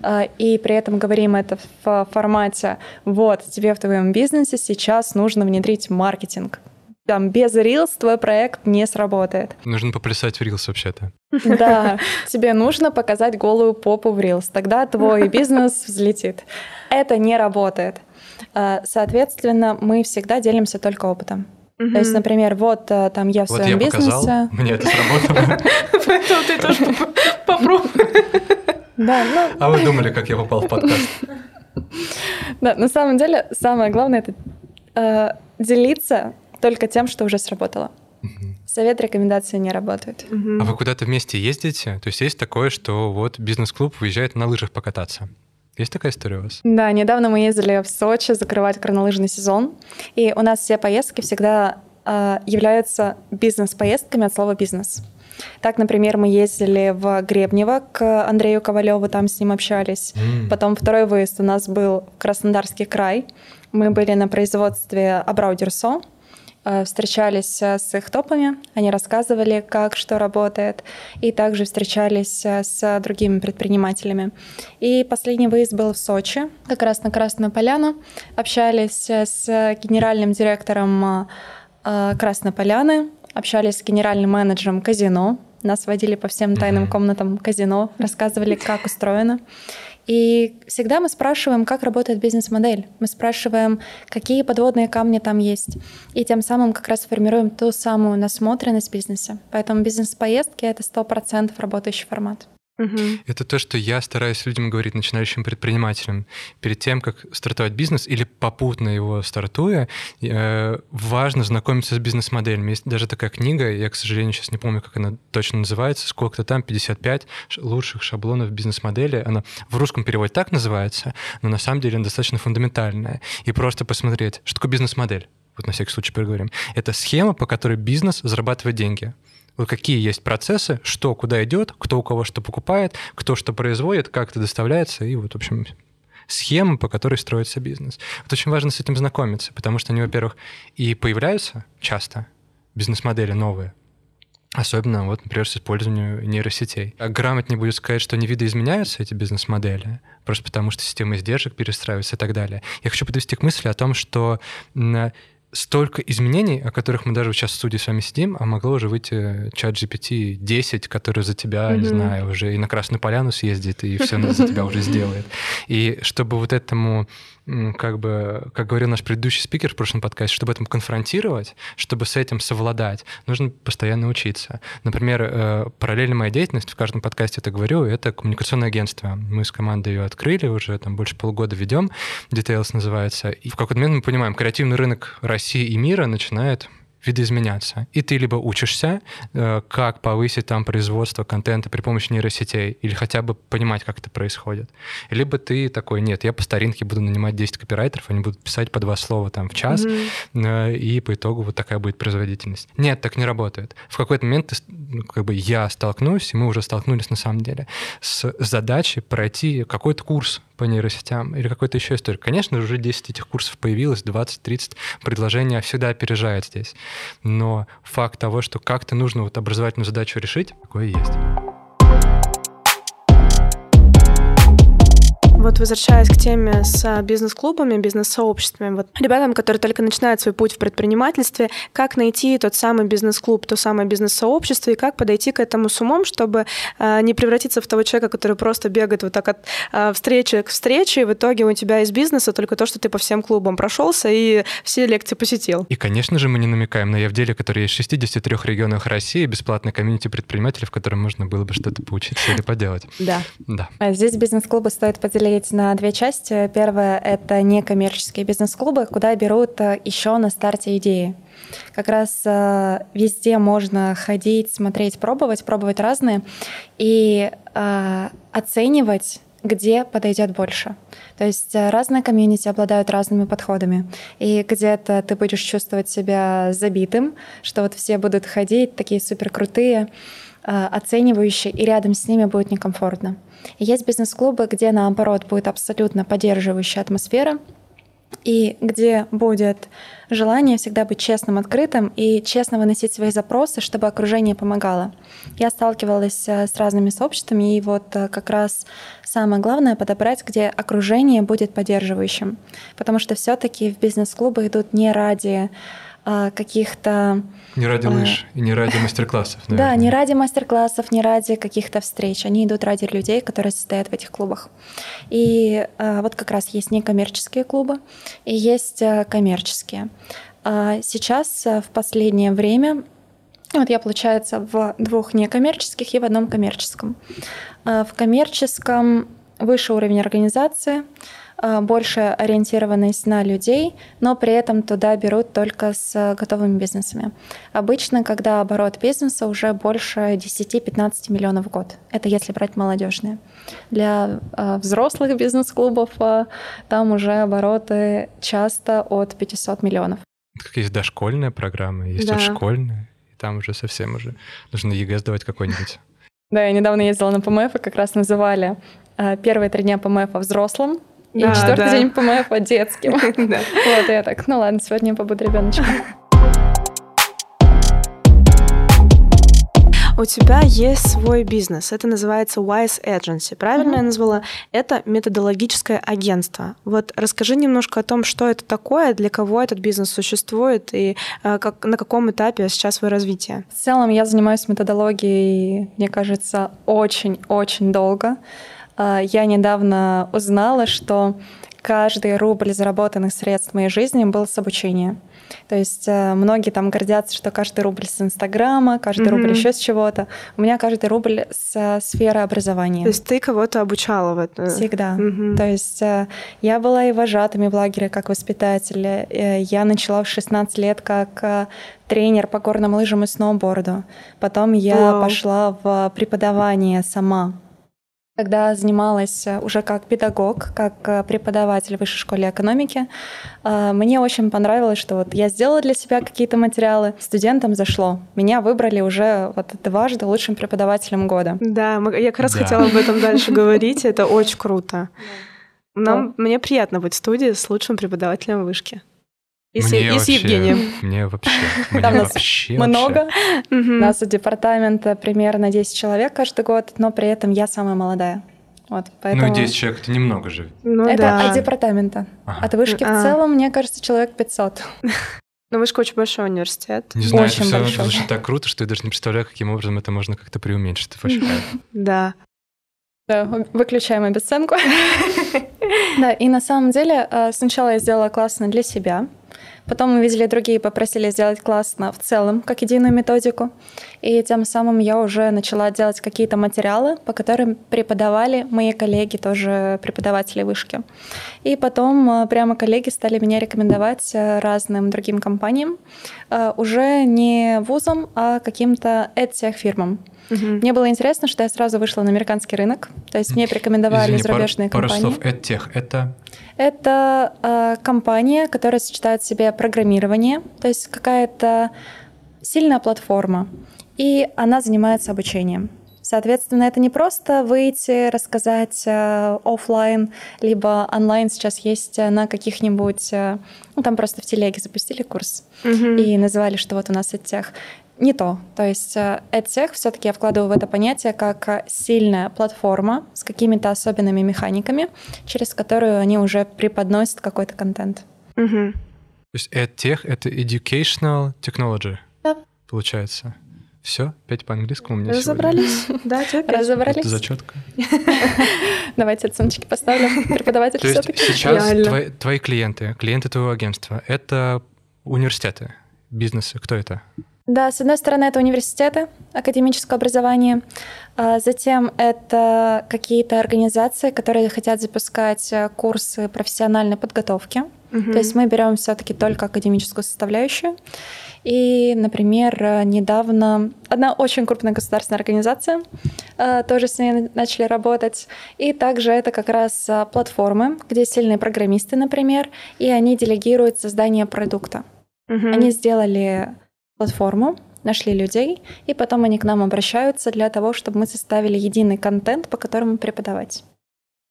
а, и при этом говорим это в формате «вот, тебе в твоем бизнесе сейчас нужно внедрить маркетинг». Там без Reels твой проект не сработает. Нужно поплясать в Reels вообще-то. Да, тебе нужно показать голую попу в Reels, тогда твой бизнес взлетит. Это не работает. А, соответственно, мы всегда делимся только опытом. Угу. То есть, например, вот э, там я в вот своем я бизнесе. Показал, мне это сработало. Поэтому ты тоже попробуй. Да, ну... А вы думали, как я попал в подкаст? Да, на самом деле самое главное это э, делиться только тем, что уже сработало. Совет, рекомендации не работают. А вы куда-то вместе ездите? То есть есть такое, что вот бизнес-клуб выезжает на лыжах покататься? Есть такая история у вас? Да, недавно мы ездили в Сочи закрывать горнолыжный сезон, и у нас все поездки всегда э, являются бизнес-поездками от слова «бизнес». Так, например, мы ездили в Гребнево к Андрею Ковалеву, там с ним общались. Mm. Потом второй выезд у нас был в Краснодарский край. Мы были на производстве Абрау-Дюрсо, встречались э, с их топами, они рассказывали, как что работает, и также встречались э, с другими предпринимателями. И последний выезд был в Сочи, как раз на Красную Поляну. Общались с генеральным директором Красной Поляны, общались с генеральным менеджером казино, нас водили по всем тайным комнатам казино, рассказывали, как устроено. И всегда мы спрашиваем, как работает бизнес-модель. Мы спрашиваем, какие подводные камни там есть. И тем самым как раз формируем ту самую насмотренность бизнеса. Поэтому бизнес-поездки — это 100% работающий формат. Угу. Это то, что я стараюсь людям говорить, начинающим предпринимателям. Перед тем, как стартовать бизнес или попутно его стартуя, э, важно знакомиться с бизнес-моделями. Есть даже такая книга, я, к сожалению, сейчас не помню, как она точно называется, сколько-то там, 55 лучших шаблонов бизнес-модели. Она в русском переводе так называется, но на самом деле она достаточно фундаментальная. И просто посмотреть, что такое бизнес-модель вот на всякий случай переговорим, это схема, по которой бизнес зарабатывает деньги вот какие есть процессы, что куда идет, кто у кого что покупает, кто что производит, как это доставляется, и вот, в общем, схема, по которой строится бизнес. Вот очень важно с этим знакомиться, потому что они, во-первых, и появляются часто, бизнес-модели новые, Особенно, вот, например, с использованием нейросетей. А грамотнее будет сказать, что они видоизменяются, эти бизнес-модели, просто потому что система издержек перестраивается и так далее. Я хочу подвести к мысли о том, что столько изменений, о которых мы даже сейчас в студии с вами сидим, а могло уже выйти чат GPT 10, который за тебя, mm-hmm. не знаю, уже и на Красную Поляну съездит, и все за тебя уже сделает. И чтобы вот этому как бы, как говорил наш предыдущий спикер в прошлом подкасте, чтобы этому конфронтировать, чтобы с этим совладать, нужно постоянно учиться. Например, э, параллельно моей деятельности, в каждом подкасте это говорю, это коммуникационное агентство. Мы с командой ее открыли, уже там больше полугода ведем, Details называется. И в какой-то момент мы понимаем, креативный рынок России и мира начинает видоизменяться. И ты либо учишься, э, как повысить там производство контента при помощи нейросетей, или хотя бы понимать, как это происходит. Либо ты такой, нет, я по старинке буду нанимать 10 копирайтеров, они будут писать по два слова там в час, mm-hmm. и по итогу вот такая будет производительность. Нет, так не работает. В какой-то момент ты, ну, как бы я столкнусь, и мы уже столкнулись на самом деле, с задачей пройти какой-то курс по нейросетям или какой-то еще истории. Конечно, уже 10 этих курсов появилось, 20-30 предложения всегда опережает здесь. Но факт того, что как-то нужно вот образовательную задачу решить, такое есть. Вот возвращаясь к теме с бизнес-клубами, бизнес-сообществами, вот ребятам, которые только начинают свой путь в предпринимательстве, как найти тот самый бизнес-клуб, то самое бизнес-сообщество и как подойти к этому с умом, чтобы э, не превратиться в того человека, который просто бегает вот так от э, встречи к встрече, и в итоге у тебя из бизнеса только то, что ты по всем клубам прошелся и все лекции посетил. И, конечно же, мы не намекаем на Явделе, который есть в 63 регионах России, бесплатной комьюнити предпринимателей, в котором можно было бы что-то поучиться или поделать. Да. Да. А здесь бизнес-клубы стоит поделить разделить на две части. Первое — это некоммерческие бизнес-клубы, куда берут э, еще на старте идеи. Как раз э, везде можно ходить, смотреть, пробовать, пробовать разные и э, оценивать где подойдет больше. То есть э, разные комьюнити обладают разными подходами. И где-то ты будешь чувствовать себя забитым, что вот все будут ходить, такие супер крутые, оценивающие, и рядом с ними будет некомфортно. Есть бизнес-клубы, где, наоборот, будет абсолютно поддерживающая атмосфера, и где будет желание всегда быть честным, открытым и честно выносить свои запросы, чтобы окружение помогало. Я сталкивалась э, с разными сообществами, и вот э, как раз самое главное подобрать, где окружение будет поддерживающим. Потому что все-таки в бизнес-клубы идут не ради каких-то... Не ради а, лыж и не ради мастер-классов. Да, не ради мастер-классов, не ради каких-то встреч. Они идут ради людей, которые состоят в этих клубах. И а, вот как раз есть некоммерческие клубы и есть коммерческие. Сейчас, в последнее время, вот я, получается, в двух некоммерческих и в одном коммерческом. В коммерческом выше уровень организации, э, больше ориентированность на людей, но при этом туда берут только с готовыми бизнесами. Обычно, когда оборот бизнеса уже больше 10-15 миллионов в год. Это если брать молодежные. Для э, взрослых бизнес-клубов э, там уже обороты часто от 500 миллионов. Как есть дошкольная программа, есть да. школьная, и там уже совсем уже нужно ЕГЭ сдавать какой-нибудь. Да, я недавно ездила на ПМЭФ, и как раз называли э, первые три дня ПМЭФ взрослым, и да, четвертый да. день ПМЭФ детским. Вот, я так, ну ладно, сегодня я побуду ребеночком. У тебя есть свой бизнес. Это называется Wise Agency. Правильно mm-hmm. я назвала? Это методологическое агентство. Вот расскажи немножко о том, что это такое, для кого этот бизнес существует и э, как, на каком этапе сейчас его развития. В целом я занимаюсь методологией, мне кажется, очень-очень долго. Э, я недавно узнала, что каждый рубль заработанных средств в моей жизни был с обучения. То есть э, многие там гордятся, что каждый рубль с Инстаграма, каждый mm-hmm. рубль еще с чего-то. У меня каждый рубль с сферы образования. То есть ты кого-то обучала в этом? Всегда. Mm-hmm. То есть э, я была и вожатыми в лагере как воспитатель. Э, я начала в 16 лет как тренер по горным лыжам и сноуборду. Потом я wow. пошла в преподавание сама когда занималась э, уже как педагог, как э, преподаватель в высшей школе экономики, э, мне очень понравилось, что вот я сделала для себя какие-то материалы, студентам зашло. Меня выбрали уже вот дважды лучшим преподавателем года. Да, я как раз да. хотела об этом дальше говорить, это очень круто. Нам, мне приятно быть в студии с лучшим преподавателем вышки. И, мне с, и вообще, с Евгением. Мне вообще, мне Там нас вообще, много. Вообще. У нас у департамента примерно 10 человек каждый год, но при этом я самая молодая. Вот, поэтому... Ну, 10 человек это немного же. Ну, это да. от департамента. Ага. От вышки а. в целом, мне кажется, человек 500. Но вышка очень большой университет. Не знаю, очень это все звучит так круто, что я даже не представляю, каким образом это можно как-то преуменьшить. Да. Да, выключаем обесценку. Да, и на самом деле э, сначала я сделала классно для себя, Потом мы видели другие, попросили сделать классно в целом, как единую методику. И тем самым я уже начала делать какие-то материалы, по которым преподавали мои коллеги, тоже преподаватели вышки. И потом э, прямо коллеги стали меня рекомендовать э, разным другим компаниям, э, уже не вузам, а каким-то эдтех-фирмам. Угу. Мне было интересно, что я сразу вышла на американский рынок. То есть мне порекомендовали Извини, зарубежные пару, компании. Пару слов. EdTech — это? Это э, компания, которая сочетает в себе программирование, то есть какая-то сильная платформа, и она занимается обучением. Соответственно, это не просто выйти, рассказать э, офлайн, либо онлайн сейчас есть э, на каких-нибудь, э, ну там просто в телеге запустили курс mm-hmm. и называли, что вот у нас тех не то. То есть EdTech все-таки я вкладываю в это понятие как сильная платформа с какими-то особенными механиками, через которую они уже преподносят какой-то контент. Угу. То есть EdTech — это educational technology, да. получается. Все, пять по английскому у меня Разобрались? Да, Разобрались. Это зачетка. Давайте оценочки поставлю. Преподаватель То есть сейчас твои клиенты, клиенты твоего агентства, это университеты, бизнесы, кто это? Да, с одной стороны, это университеты, академическое образование. А затем это какие-то организации, которые хотят запускать э, курсы профессиональной подготовки. Угу. То есть мы берем все-таки только академическую составляющую. И, например, э, недавно одна очень крупная государственная организация, э, тоже с ней начали работать. И также это как раз платформы, где сильные программисты, например, и они делегируют создание продукта. Угу. Они сделали платформу, нашли людей, и потом они к нам обращаются для того, чтобы мы составили единый контент, по которому преподавать.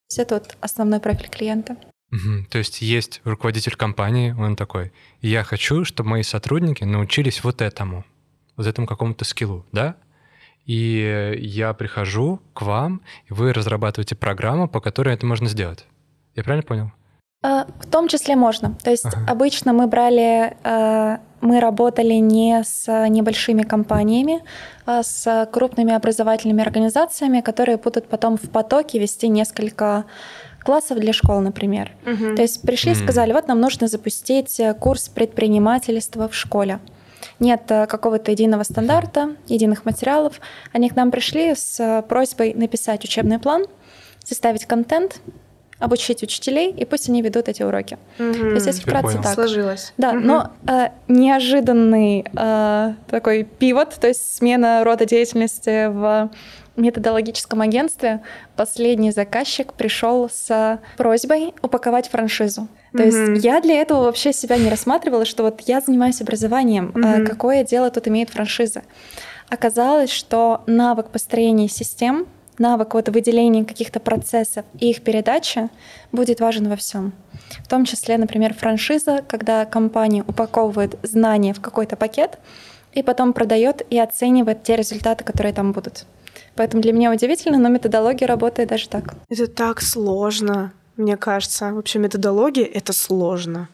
Все тут основной профиль клиента. Угу. То есть есть руководитель компании, он такой, я хочу, чтобы мои сотрудники научились вот этому, вот этому какому-то скиллу, да? И я прихожу к вам, и вы разрабатываете программу, по которой это можно сделать. Я правильно понял? А, в том числе можно. То есть ага. обычно мы брали, а, мы работали не с небольшими компаниями, а с крупными образовательными организациями, которые будут потом в потоке вести несколько классов для школ, например. Угу. То есть пришли и сказали, вот нам нужно запустить курс предпринимательства в школе. Нет какого-то единого стандарта, единых материалов. Они к нам пришли с просьбой написать учебный план, составить контент, обучить учителей, и пусть они ведут эти уроки. Угу. То есть, если вкратце так. Сложилось. Да, угу. но э, неожиданный э, такой пивот, то есть смена рода деятельности в методологическом агентстве последний заказчик пришел с просьбой упаковать франшизу. То mm-hmm. есть я для этого вообще себя не рассматривала, что вот я занимаюсь образованием, mm-hmm. какое дело тут имеет франшиза. Оказалось, что навык построения систем, навык вот выделения каких-то процессов и их передачи будет важен во всем. В том числе, например, франшиза, когда компания упаковывает знания в какой-то пакет и потом продает и оценивает те результаты, которые там будут. Поэтому для меня удивительно, но методология работает даже так. Это так сложно, мне кажется. Вообще методология — это сложно.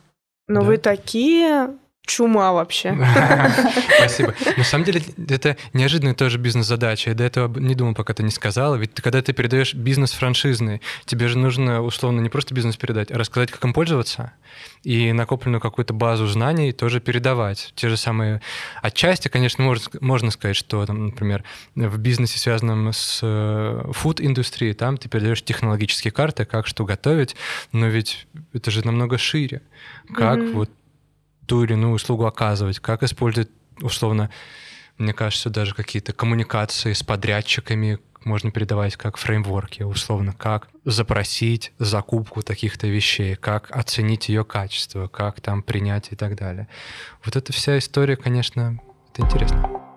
Но да. вы такие чума вообще. Спасибо. На самом деле, это неожиданная тоже бизнес-задача. Я до этого не думал, пока ты не сказала. Ведь когда ты передаешь бизнес франшизный, тебе же нужно условно не просто бизнес передать, а рассказать, как им пользоваться, и накопленную какую-то базу знаний тоже передавать. Те же самые... Отчасти, конечно, можно, можно сказать, что, там, например, в бизнесе, связанном с э, фуд-индустрией, там ты передаешь технологические карты, как что готовить, но ведь это же намного шире. Как mm-hmm. вот ту или иную услугу оказывать, как использовать, условно, мне кажется, даже какие-то коммуникации с подрядчиками можно передавать как фреймворки, условно, как запросить закупку таких-то вещей, как оценить ее качество, как там принять и так далее. Вот эта вся история, конечно, это интересно.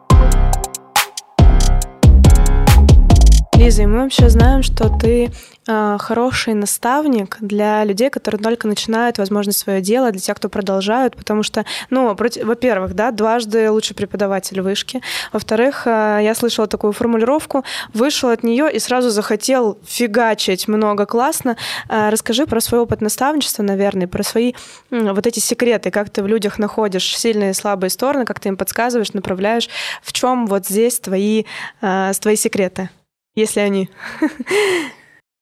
Лиза, и мы вообще знаем, что ты э, хороший наставник для людей, которые только начинают, возможно, свое дело, для тех, кто продолжают, потому что, ну, против, во-первых, да, дважды лучший преподаватель вышки, во-вторых, э, я слышала такую формулировку, вышел от нее и сразу захотел фигачить много классно. Э, расскажи про свой опыт наставничества, наверное, про свои э, вот эти секреты, как ты в людях находишь сильные и слабые стороны, как ты им подсказываешь, направляешь, в чем вот здесь твои, э, твои секреты если они.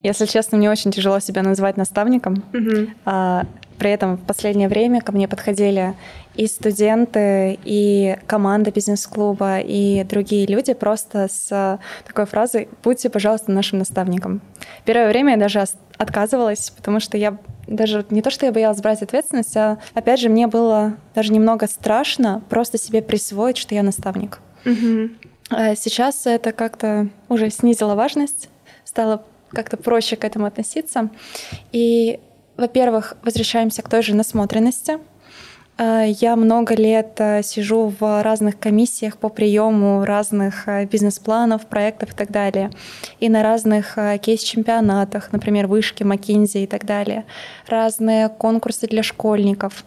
Если честно, мне очень тяжело себя назвать наставником. Угу. А, при этом в последнее время ко мне подходили и студенты, и команда бизнес-клуба, и другие люди просто с такой фразой «Будьте, пожалуйста, нашим наставником». Первое время я даже отказывалась, потому что я даже не то, что я боялась брать ответственность, а опять же мне было даже немного страшно просто себе присвоить, что я наставник. Угу. А сейчас это как-то уже снизило важность, стало как-то проще к этому относиться. И, во-первых, возвращаемся к той же насмотренности. А, я много лет а, сижу в разных комиссиях по приему разных бизнес-планов, проектов и так далее. И на разных кейс-чемпионатах, например, вышки, Макинзи и так далее. Разные конкурсы для школьников.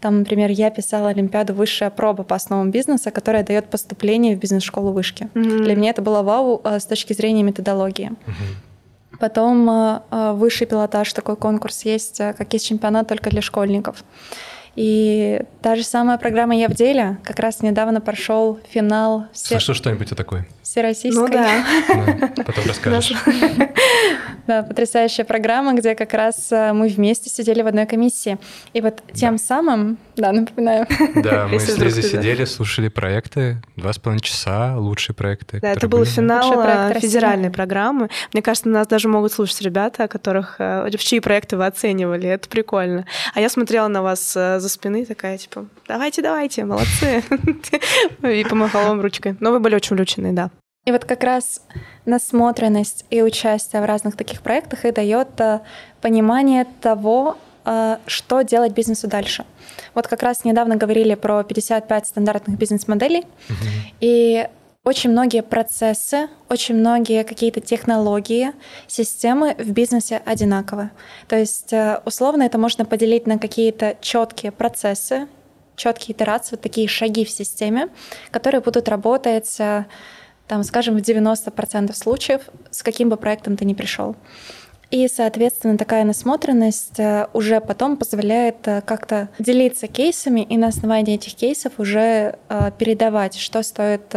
Там, например, я писала Олимпиаду «Высшая проба» по основам бизнеса, которая дает поступление в бизнес-школу вышки. Mm-hmm. Для меня это было вау а, с точки зрения методологии. Mm-hmm. Потом а, а, высший пилотаж, такой конкурс есть, как есть чемпионат только для школьников. И та же самая программа «Я в деле». Как раз недавно прошел финал... Слышал что-нибудь о такой? Всероссийской. Ну да. Ну, потом расскажешь. Да, потрясающая программа, где как раз э, мы вместе сидели в одной комиссии. И вот тем самым, да, напоминаю. Да, мы с Лизой сидели, слушали проекты, два с половиной часа, лучшие проекты. Да, это был финал э, федеральной программы. Мне кажется, нас даже могут слушать ребята, которых, э, в чьи проекты вы оценивали. Это прикольно. А я смотрела на вас за спины, такая, типа, давайте, давайте, молодцы. И помахала вам ручкой. Но вы были очень увлечены, да. И вот как раз насмотренность и участие в разных таких проектах и дает э, понимание того, э, что делать бизнесу дальше. Вот как раз недавно говорили про 55 стандартных бизнес-моделей, mm-hmm. и очень многие процессы, очень многие какие-то технологии, системы в бизнесе одинаковы. То есть э, условно это можно поделить на какие-то четкие процессы, четкие итерации, вот такие шаги в системе, которые будут работать там, скажем, в 90% случаев, с каким бы проектом ты ни пришел. И, соответственно, такая насмотренность э, уже потом позволяет э, как-то делиться кейсами и на основании этих кейсов уже э, передавать, что стоит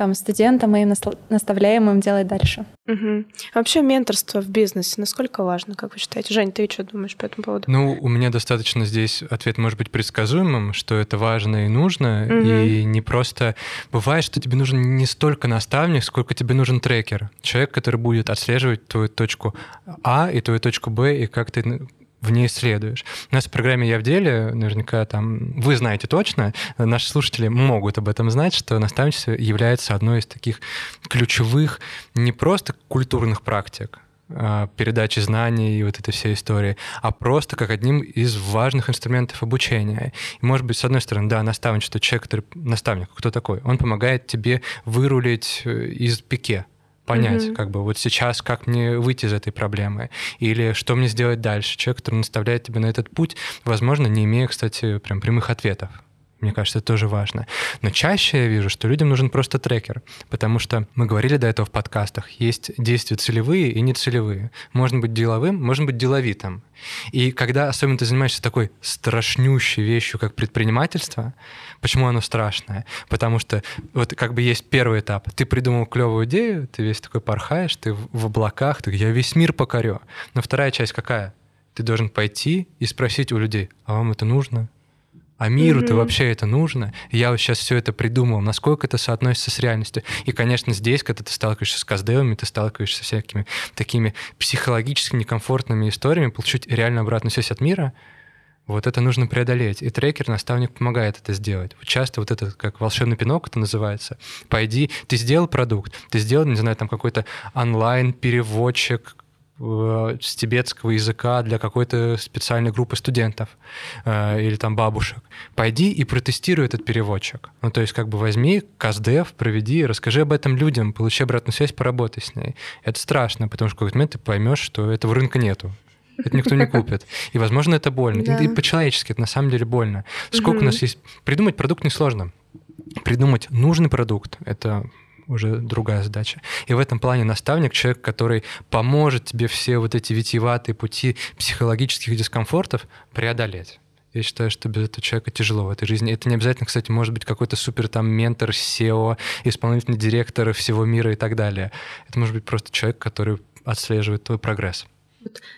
там студентам и им наставляем им делать дальше. Угу. Вообще менторство в бизнесе насколько важно, как вы считаете? Жень, ты что думаешь по этому поводу? Ну, у меня достаточно здесь ответ может быть предсказуемым, что это важно и нужно, угу. и не просто... Бывает, что тебе нужен не столько наставник, сколько тебе нужен трекер. Человек, который будет отслеживать твою точку А и твою точку Б, и как ты в ней исследуешь. У нас в программе «Я в деле», наверняка там, вы знаете точно, наши слушатели могут об этом знать, что наставничество является одной из таких ключевых не просто культурных практик, а, передачи знаний и вот этой всей истории, а просто как одним из важных инструментов обучения. И, может быть, с одной стороны, да, наставничество, человек, который наставник, кто такой? Он помогает тебе вырулить э, из пике, понять, mm-hmm. как бы вот сейчас, как мне выйти из этой проблемы, или что мне сделать дальше. Человек, который наставляет тебя на этот путь, возможно, не имея, кстати, прям прямых ответов. Мне кажется, это тоже важно. Но чаще я вижу, что людям нужен просто трекер, потому что мы говорили до этого в подкастах, есть действия целевые и нецелевые. Можно быть деловым, можно быть деловитым. И когда особенно ты занимаешься такой страшнющей вещью, как предпринимательство, почему оно страшное? Потому что вот как бы есть первый этап. Ты придумал клевую идею, ты весь такой порхаешь, ты в облаках, ты, я весь мир покорю. Но вторая часть какая? Ты должен пойти и спросить у людей, а вам это нужно? А миру-то mm-hmm. вообще это нужно. Я вот сейчас все это придумал, насколько это соотносится с реальностью. И, конечно, здесь, когда ты сталкиваешься с каздевами, ты сталкиваешься со всякими такими психологически некомфортными историями, получить реально обратную связь от мира, вот это нужно преодолеть. И трекер, наставник помогает это сделать. Вот часто вот это, как волшебный пинок это называется. Пойди, ты сделал продукт, ты сделал, не знаю, там какой-то онлайн-переводчик, с тибетского языка для какой-то специальной группы студентов э, или там бабушек. Пойди и протестируй этот переводчик. Ну, то есть как бы возьми КАЗДЕВ, проведи, расскажи об этом людям, получи обратную связь, поработай с ней. Это страшно, потому что в какой-то момент ты поймешь, что этого рынка нету. Это никто не купит. И, возможно, это больно. Да. И, и по-человечески это на самом деле больно. Сколько угу. у нас есть... Придумать продукт несложно. Придумать нужный продукт — это уже другая задача. И в этом плане наставник — человек, который поможет тебе все вот эти витиеватые пути психологических дискомфортов преодолеть. Я считаю, что без этого человека тяжело в этой жизни. Это не обязательно, кстати, может быть какой-то супер там ментор, SEO, исполнительный директор всего мира и так далее. Это может быть просто человек, который отслеживает твой прогресс.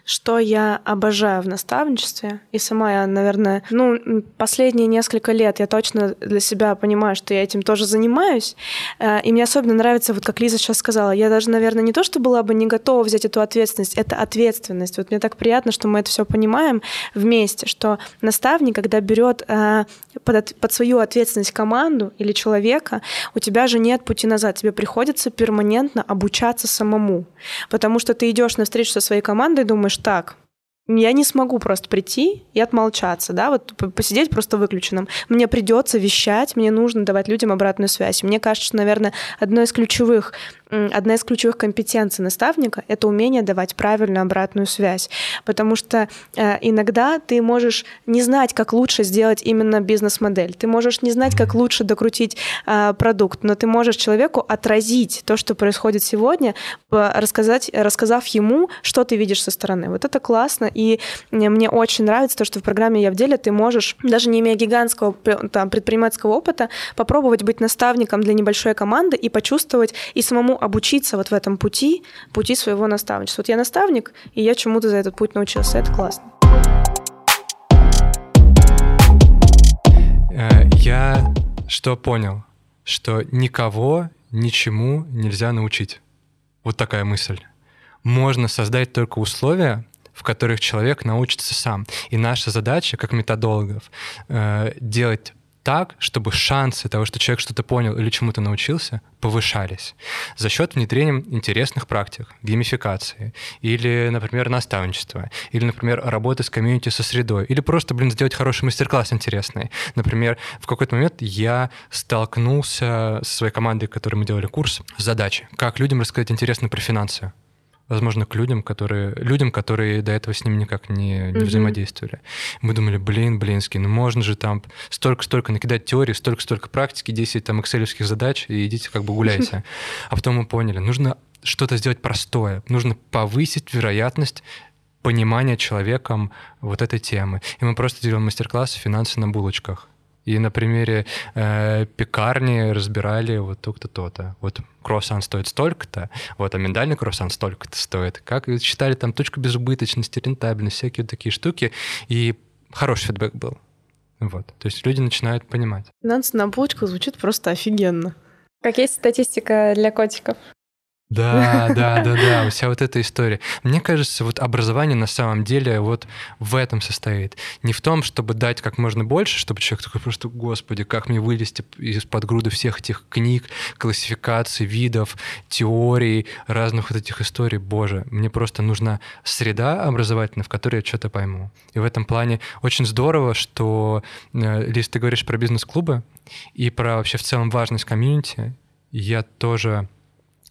Что я обожаю в наставничестве, и сама я, наверное, ну, последние несколько лет я точно для себя понимаю, что я этим тоже занимаюсь, э, и мне особенно нравится, вот как Лиза сейчас сказала, я даже, наверное, не то, что была бы не готова взять эту ответственность, это ответственность. Вот мне так приятно, что мы это все понимаем вместе, что наставник, когда берет э, под, под свою ответственность команду или человека, у тебя же нет пути назад, тебе приходится перманентно обучаться самому, потому что ты идешь на встречу со своей командой, командой думаешь, так, я не смогу просто прийти и отмолчаться, да, вот посидеть просто выключенным. Мне придется вещать, мне нужно давать людям обратную связь. Мне кажется, что, наверное, одно из ключевых одна из ключевых компетенций наставника — это умение давать правильную обратную связь. Потому что э, иногда ты можешь не знать, как лучше сделать именно бизнес-модель. Ты можешь не знать, как лучше докрутить э, продукт, но ты можешь человеку отразить то, что происходит сегодня, рассказать, рассказав ему, что ты видишь со стороны. Вот это классно, и мне очень нравится то, что в программе «Я в деле» ты можешь, даже не имея гигантского там, предпринимательского опыта, попробовать быть наставником для небольшой команды и почувствовать и самому обучиться вот в этом пути, пути своего наставничества. Вот я наставник, и я чему-то за этот путь научился. Это классно. Э, я что понял? Что никого ничему нельзя научить. Вот такая мысль. Можно создать только условия, в которых человек научится сам. И наша задача, как методологов, э, делать так, чтобы шансы того, что человек что-то понял или чему-то научился, повышались за счет внедрения интересных практик, геймификации, или, например, наставничества, или, например, работы с комьюнити со средой, или просто, блин, сделать хороший мастер-класс интересный. Например, в какой-то момент я столкнулся со своей командой, которой мы делали курс, с задачей, как людям рассказать интересно про финансы возможно, к людям, которые, людям, которые до этого с ним никак не, не mm-hmm. взаимодействовали. Мы думали, блин, блинский, ну можно же там столько-столько накидать теории, столько-столько практики, 10 там экселевских задач, и идите как бы гуляйте. А потом мы поняли, нужно что-то сделать простое, нужно повысить вероятность понимания человеком вот этой темы. И мы просто делаем мастер-классы «Финансы на булочках». И на примере э, пекарни разбирали вот то-то, то-то. Вот круассан стоит столько-то, вот, а миндальный круассан столько-то стоит. Как считали там точку безубыточности, рентабельность, всякие вот такие штуки. И хороший фидбэк был. Вот. То есть люди начинают понимать. Финансы на булочках звучит просто офигенно. Как есть статистика для котиков? Да, да, да, да, вся вот эта история. Мне кажется, вот образование на самом деле вот в этом состоит. Не в том, чтобы дать как можно больше, чтобы человек такой просто, господи, как мне вылезти из-под груды всех этих книг, классификаций, видов, теорий, разных вот этих историй. Боже, мне просто нужна среда образовательная, в которой я что-то пойму. И в этом плане очень здорово, что, э, Лиз, ты говоришь про бизнес-клубы и про вообще в целом важность комьюнити. Я тоже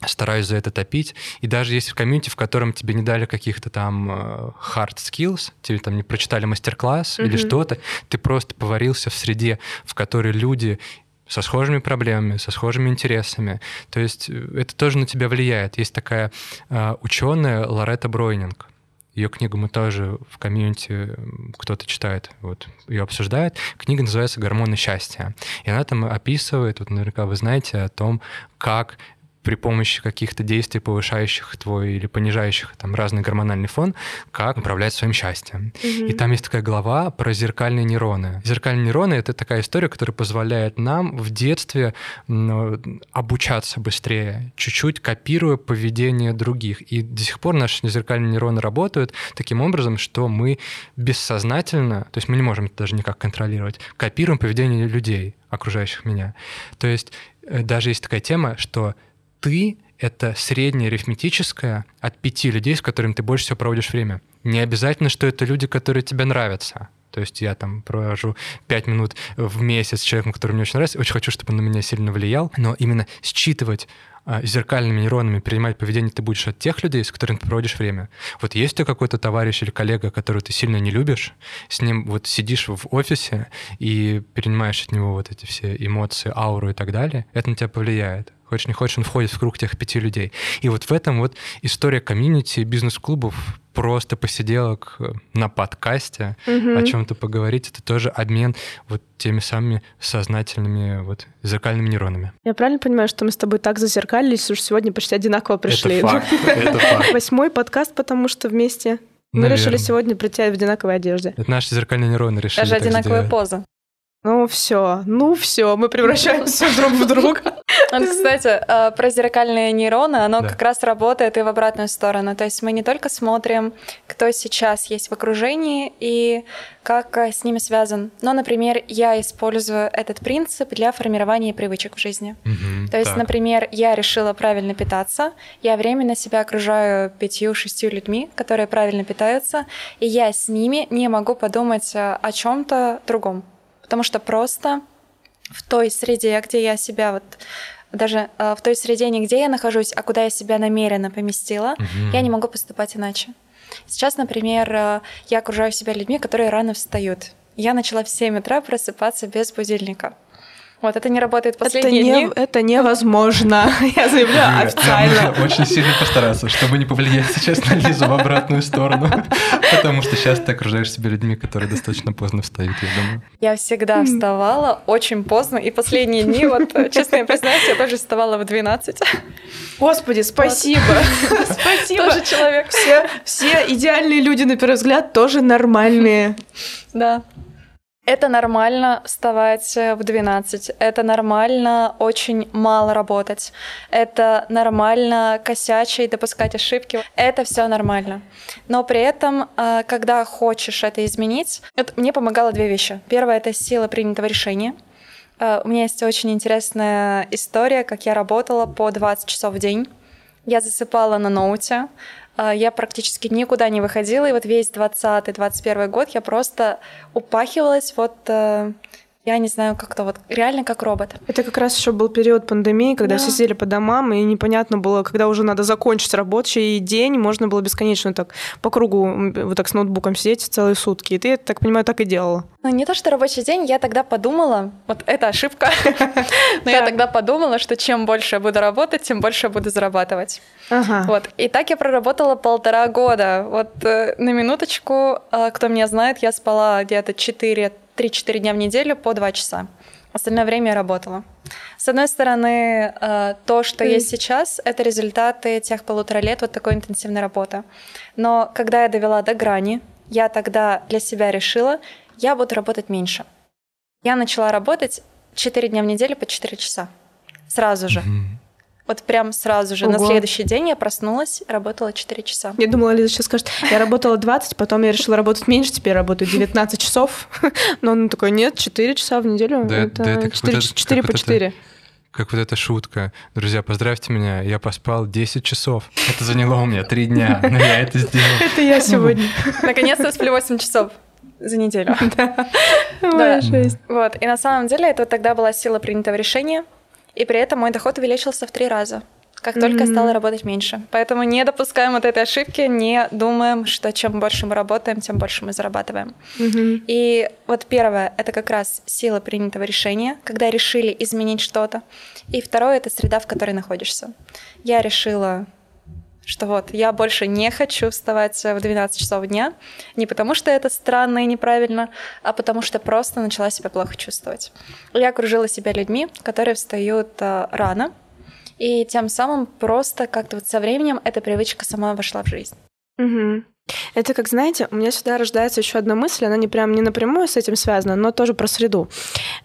стараюсь за это топить. И даже если в комьюнити, в котором тебе не дали каких-то там э, hard skills, тебе там не прочитали мастер-класс mm-hmm. или что-то, ты просто поварился в среде, в которой люди со схожими проблемами, со схожими интересами. То есть э, это тоже на тебя влияет. Есть такая э, ученая Лоретта Бройнинг. Ее книгу мы тоже в комьюнити кто-то читает, вот ее обсуждает. Книга называется «Гормоны счастья». И она там описывает, вот наверняка вы знаете о том, как при помощи каких-то действий, повышающих твой или понижающих там разный гормональный фон, как управлять своим счастьем. Mm-hmm. И там есть такая глава про зеркальные нейроны. Зеркальные нейроны — это такая история, которая позволяет нам в детстве ну, обучаться быстрее, чуть-чуть копируя поведение других. И до сих пор наши зеркальные нейроны работают таким образом, что мы бессознательно, то есть мы не можем это даже никак контролировать, копируем поведение людей, окружающих меня. То есть э, даже есть такая тема, что ты — это среднее арифметическое от пяти людей, с которыми ты больше всего проводишь время. Не обязательно, что это люди, которые тебе нравятся. То есть я там провожу пять минут в месяц с человеком, который мне очень нравится, очень хочу, чтобы он на меня сильно влиял, но именно считывать а, зеркальными нейронами принимать поведение ты будешь от тех людей, с которыми ты проводишь время. Вот есть у какой-то товарищ или коллега, которого ты сильно не любишь, с ним вот сидишь в офисе и перенимаешь от него вот эти все эмоции, ауру и так далее, это на тебя повлияет хочешь не хочешь, он входит в круг тех пяти людей. И вот в этом вот история комьюнити, бизнес-клубов, просто посиделок на подкасте, угу. о чем-то поговорить, это тоже обмен вот теми самыми сознательными вот зеркальными нейронами. Я правильно понимаю, что мы с тобой так зазеркалились, что сегодня почти одинаково пришли? Это факт, это факт. Восьмой подкаст, потому что вместе мы Наверное. решили сегодня прийти в одинаковой одежде. Это наши зеркальные нейроны решили. Даже одинаковая сделать. поза. Ну все, ну все, мы превращаемся друг в друга. Кстати, э, про зеркальные нейроны, оно да. как раз работает и в обратную сторону. То есть мы не только смотрим, кто сейчас есть в окружении и как э, с ними связан. Но, например, я использую этот принцип для формирования привычек в жизни. Угу, То есть, так. например, я решила правильно питаться, я временно себя окружаю пятью-шестью людьми, которые правильно питаются, и я с ними не могу подумать э, о чем-то другом потому что просто в той среде, где я себя вот даже э, в той среде, не где я нахожусь, а куда я себя намеренно поместила, угу. я не могу поступать иначе. Сейчас, например, э, я окружаю себя людьми, которые рано встают. Я начала в 7 утра просыпаться без будильника. Вот это не работает последние это не, дни. Это невозможно. Я заявляю официально. Очень сильно постараться, чтобы не повлиять сейчас на Лизу в обратную сторону. Потому что сейчас ты окружаешь себя людьми, которые достаточно поздно встают, я думаю. Я всегда вставала очень поздно, и последние дни, вот, честно я признаюсь, я тоже вставала в 12. Господи, спасибо. Спасибо. Тоже человек. Все, все идеальные люди, на первый взгляд, тоже нормальные. Да. Это нормально вставать в 12, это нормально очень мало работать, это нормально косячить, допускать ошибки, это все нормально. Но при этом, э, когда хочешь это изменить, это, мне помогало две вещи. Первое — это сила принятого решения. Э, у меня есть очень интересная история, как я работала по 20 часов в день. Я засыпала на ноуте, а, я практически никуда не выходила, и вот весь 20-21 год я просто упахивалась вот э, я не знаю, как-то вот реально как робот. Это как раз еще был период пандемии, когда да. все сидели по домам, и непонятно было, когда уже надо закончить рабочий день, можно было бесконечно так по кругу вот так с ноутбуком сидеть целые сутки. И ты, так понимаю, так и делала. Ну, не то, что рабочий день, я тогда подумала, вот это ошибка, но я тогда подумала, что чем больше я буду работать, тем больше я буду зарабатывать. Вот. И так я проработала полтора года. Вот э, на минуточку, э, кто меня знает, я спала где-то 4 3-4 дня в неделю по 2 часа. Остальное время я работала. С одной стороны, э, то, что mm. есть сейчас, это результаты тех полутора лет вот такой интенсивной работы. Но когда я довела до грани, я тогда для себя решила, я буду работать меньше. Я начала работать 4 дня в неделю по 4 часа. Сразу же. Mm-hmm. Вот прям сразу же. Ого. На следующий день я проснулась, работала 4 часа. Я думала, Лиза сейчас скажет, я работала 20, потом я решила работать меньше, теперь работаю 19 часов. Но он такой, нет, 4 часа в неделю. Да, это, да, это 4, 4 по 4. Это, как вот эта шутка. Друзья, поздравьте меня, я поспал 10 часов. Это заняло у меня 3 дня, но я это сделал. Это я сегодня. Наконец-то сплю 8 часов за неделю. Да. Вот. И на самом деле это вот тогда была сила принятого решения, и при этом мой доход увеличился в три раза как только mm-hmm. стала работать меньше. Поэтому не допускаем вот этой ошибки, не думаем, что чем больше мы работаем, тем больше мы зарабатываем. Mm-hmm. И вот первое — это как раз сила принятого решения, когда решили изменить что-то. И второе — это среда, в которой находишься. Я решила что вот я больше не хочу вставать в 12 часов дня, не потому что это странно и неправильно, а потому что просто начала себя плохо чувствовать. Я окружила себя людьми, которые встают э, рано, и тем самым просто как-то вот со временем эта привычка сама вошла в жизнь. Угу. Это как, знаете, у меня всегда рождается еще одна мысль, она не прям не напрямую с этим связана, но тоже про среду.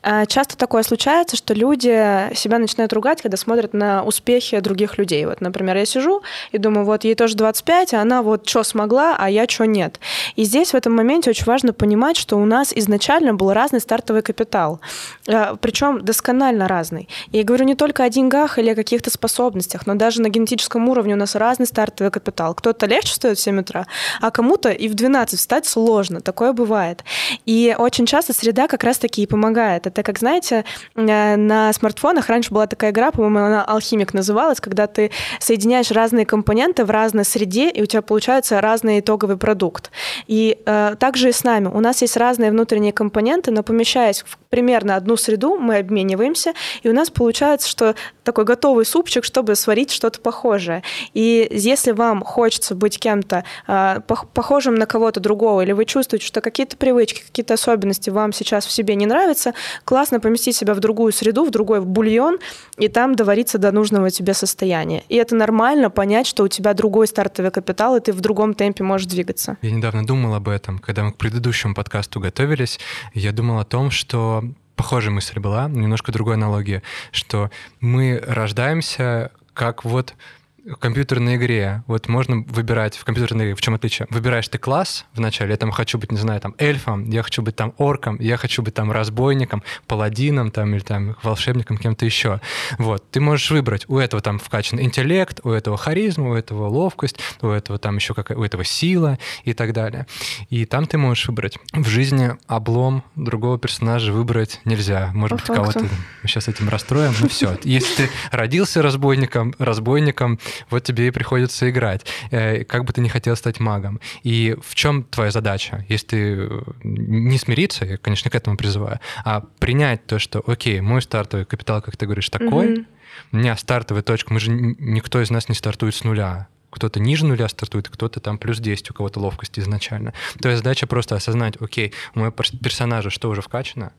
А, часто такое случается, что люди себя начинают ругать, когда смотрят на успехи других людей. Вот, например, я сижу и думаю, вот ей тоже 25, а она вот что смогла, а я что нет. И здесь в этом моменте очень важно понимать, что у нас изначально был разный стартовый капитал, а, причем досконально разный. Я говорю не только о деньгах или о каких-то способностях, но даже на генетическом уровне у нас разный стартовый капитал. Кто-то легче стоит в 7 утра, а кому-то и в 12 встать сложно, такое бывает. И очень часто среда как раз-таки и помогает. Это, как знаете, э, на смартфонах раньше была такая игра, по-моему, она «Алхимик» называлась, когда ты соединяешь разные компоненты в разной среде, и у тебя получается разный итоговый продукт. И э, также и с нами. У нас есть разные внутренние компоненты, но помещаясь в примерно одну среду, мы обмениваемся, и у нас получается, что такой готовый супчик, чтобы сварить что-то похожее. И если вам хочется быть кем-то э, похожим на кого-то другого, или вы чувствуете, что какие-то привычки, какие-то особенности вам сейчас в себе не нравятся, классно поместить себя в другую среду, в другой бульон, и там довариться до нужного тебе состояния. И это нормально понять, что у тебя другой стартовый капитал, и ты в другом темпе можешь двигаться. Я недавно думал об этом, когда мы к предыдущему подкасту готовились. Я думал о том, что похожая мысль была, немножко другой аналогия, что мы рождаемся как вот компьютерной игре, вот можно выбирать в компьютерной игре, в чем отличие? Выбираешь ты класс вначале, я там хочу быть, не знаю, там эльфом, я хочу быть там орком, я хочу быть там разбойником, паладином там или там волшебником, кем-то еще. Вот, ты можешь выбрать, у этого там вкачан интеллект, у этого харизма, у этого ловкость, у этого там еще какая, у этого сила и так далее. И там ты можешь выбрать. В жизни облом другого персонажа выбрать нельзя. Может По быть, кого-то мы сейчас этим расстроим, но все. Если ты родился разбойником, разбойником, вот тебе и приходится играть, э, как бы ты не хотел стать магом. И в чем твоя задача? Если ты э, не смириться, я, конечно, к этому призываю, а принять то, что, окей, мой стартовый капитал, как ты говоришь, такой, mm-hmm. у меня стартовая точка, мы же никто из нас не стартует с нуля кто-то ниже нуля стартует, кто-то там плюс 10, у кого-то ловкости изначально. Твоя задача просто осознать, окей, у моего персонажа что уже вкачано,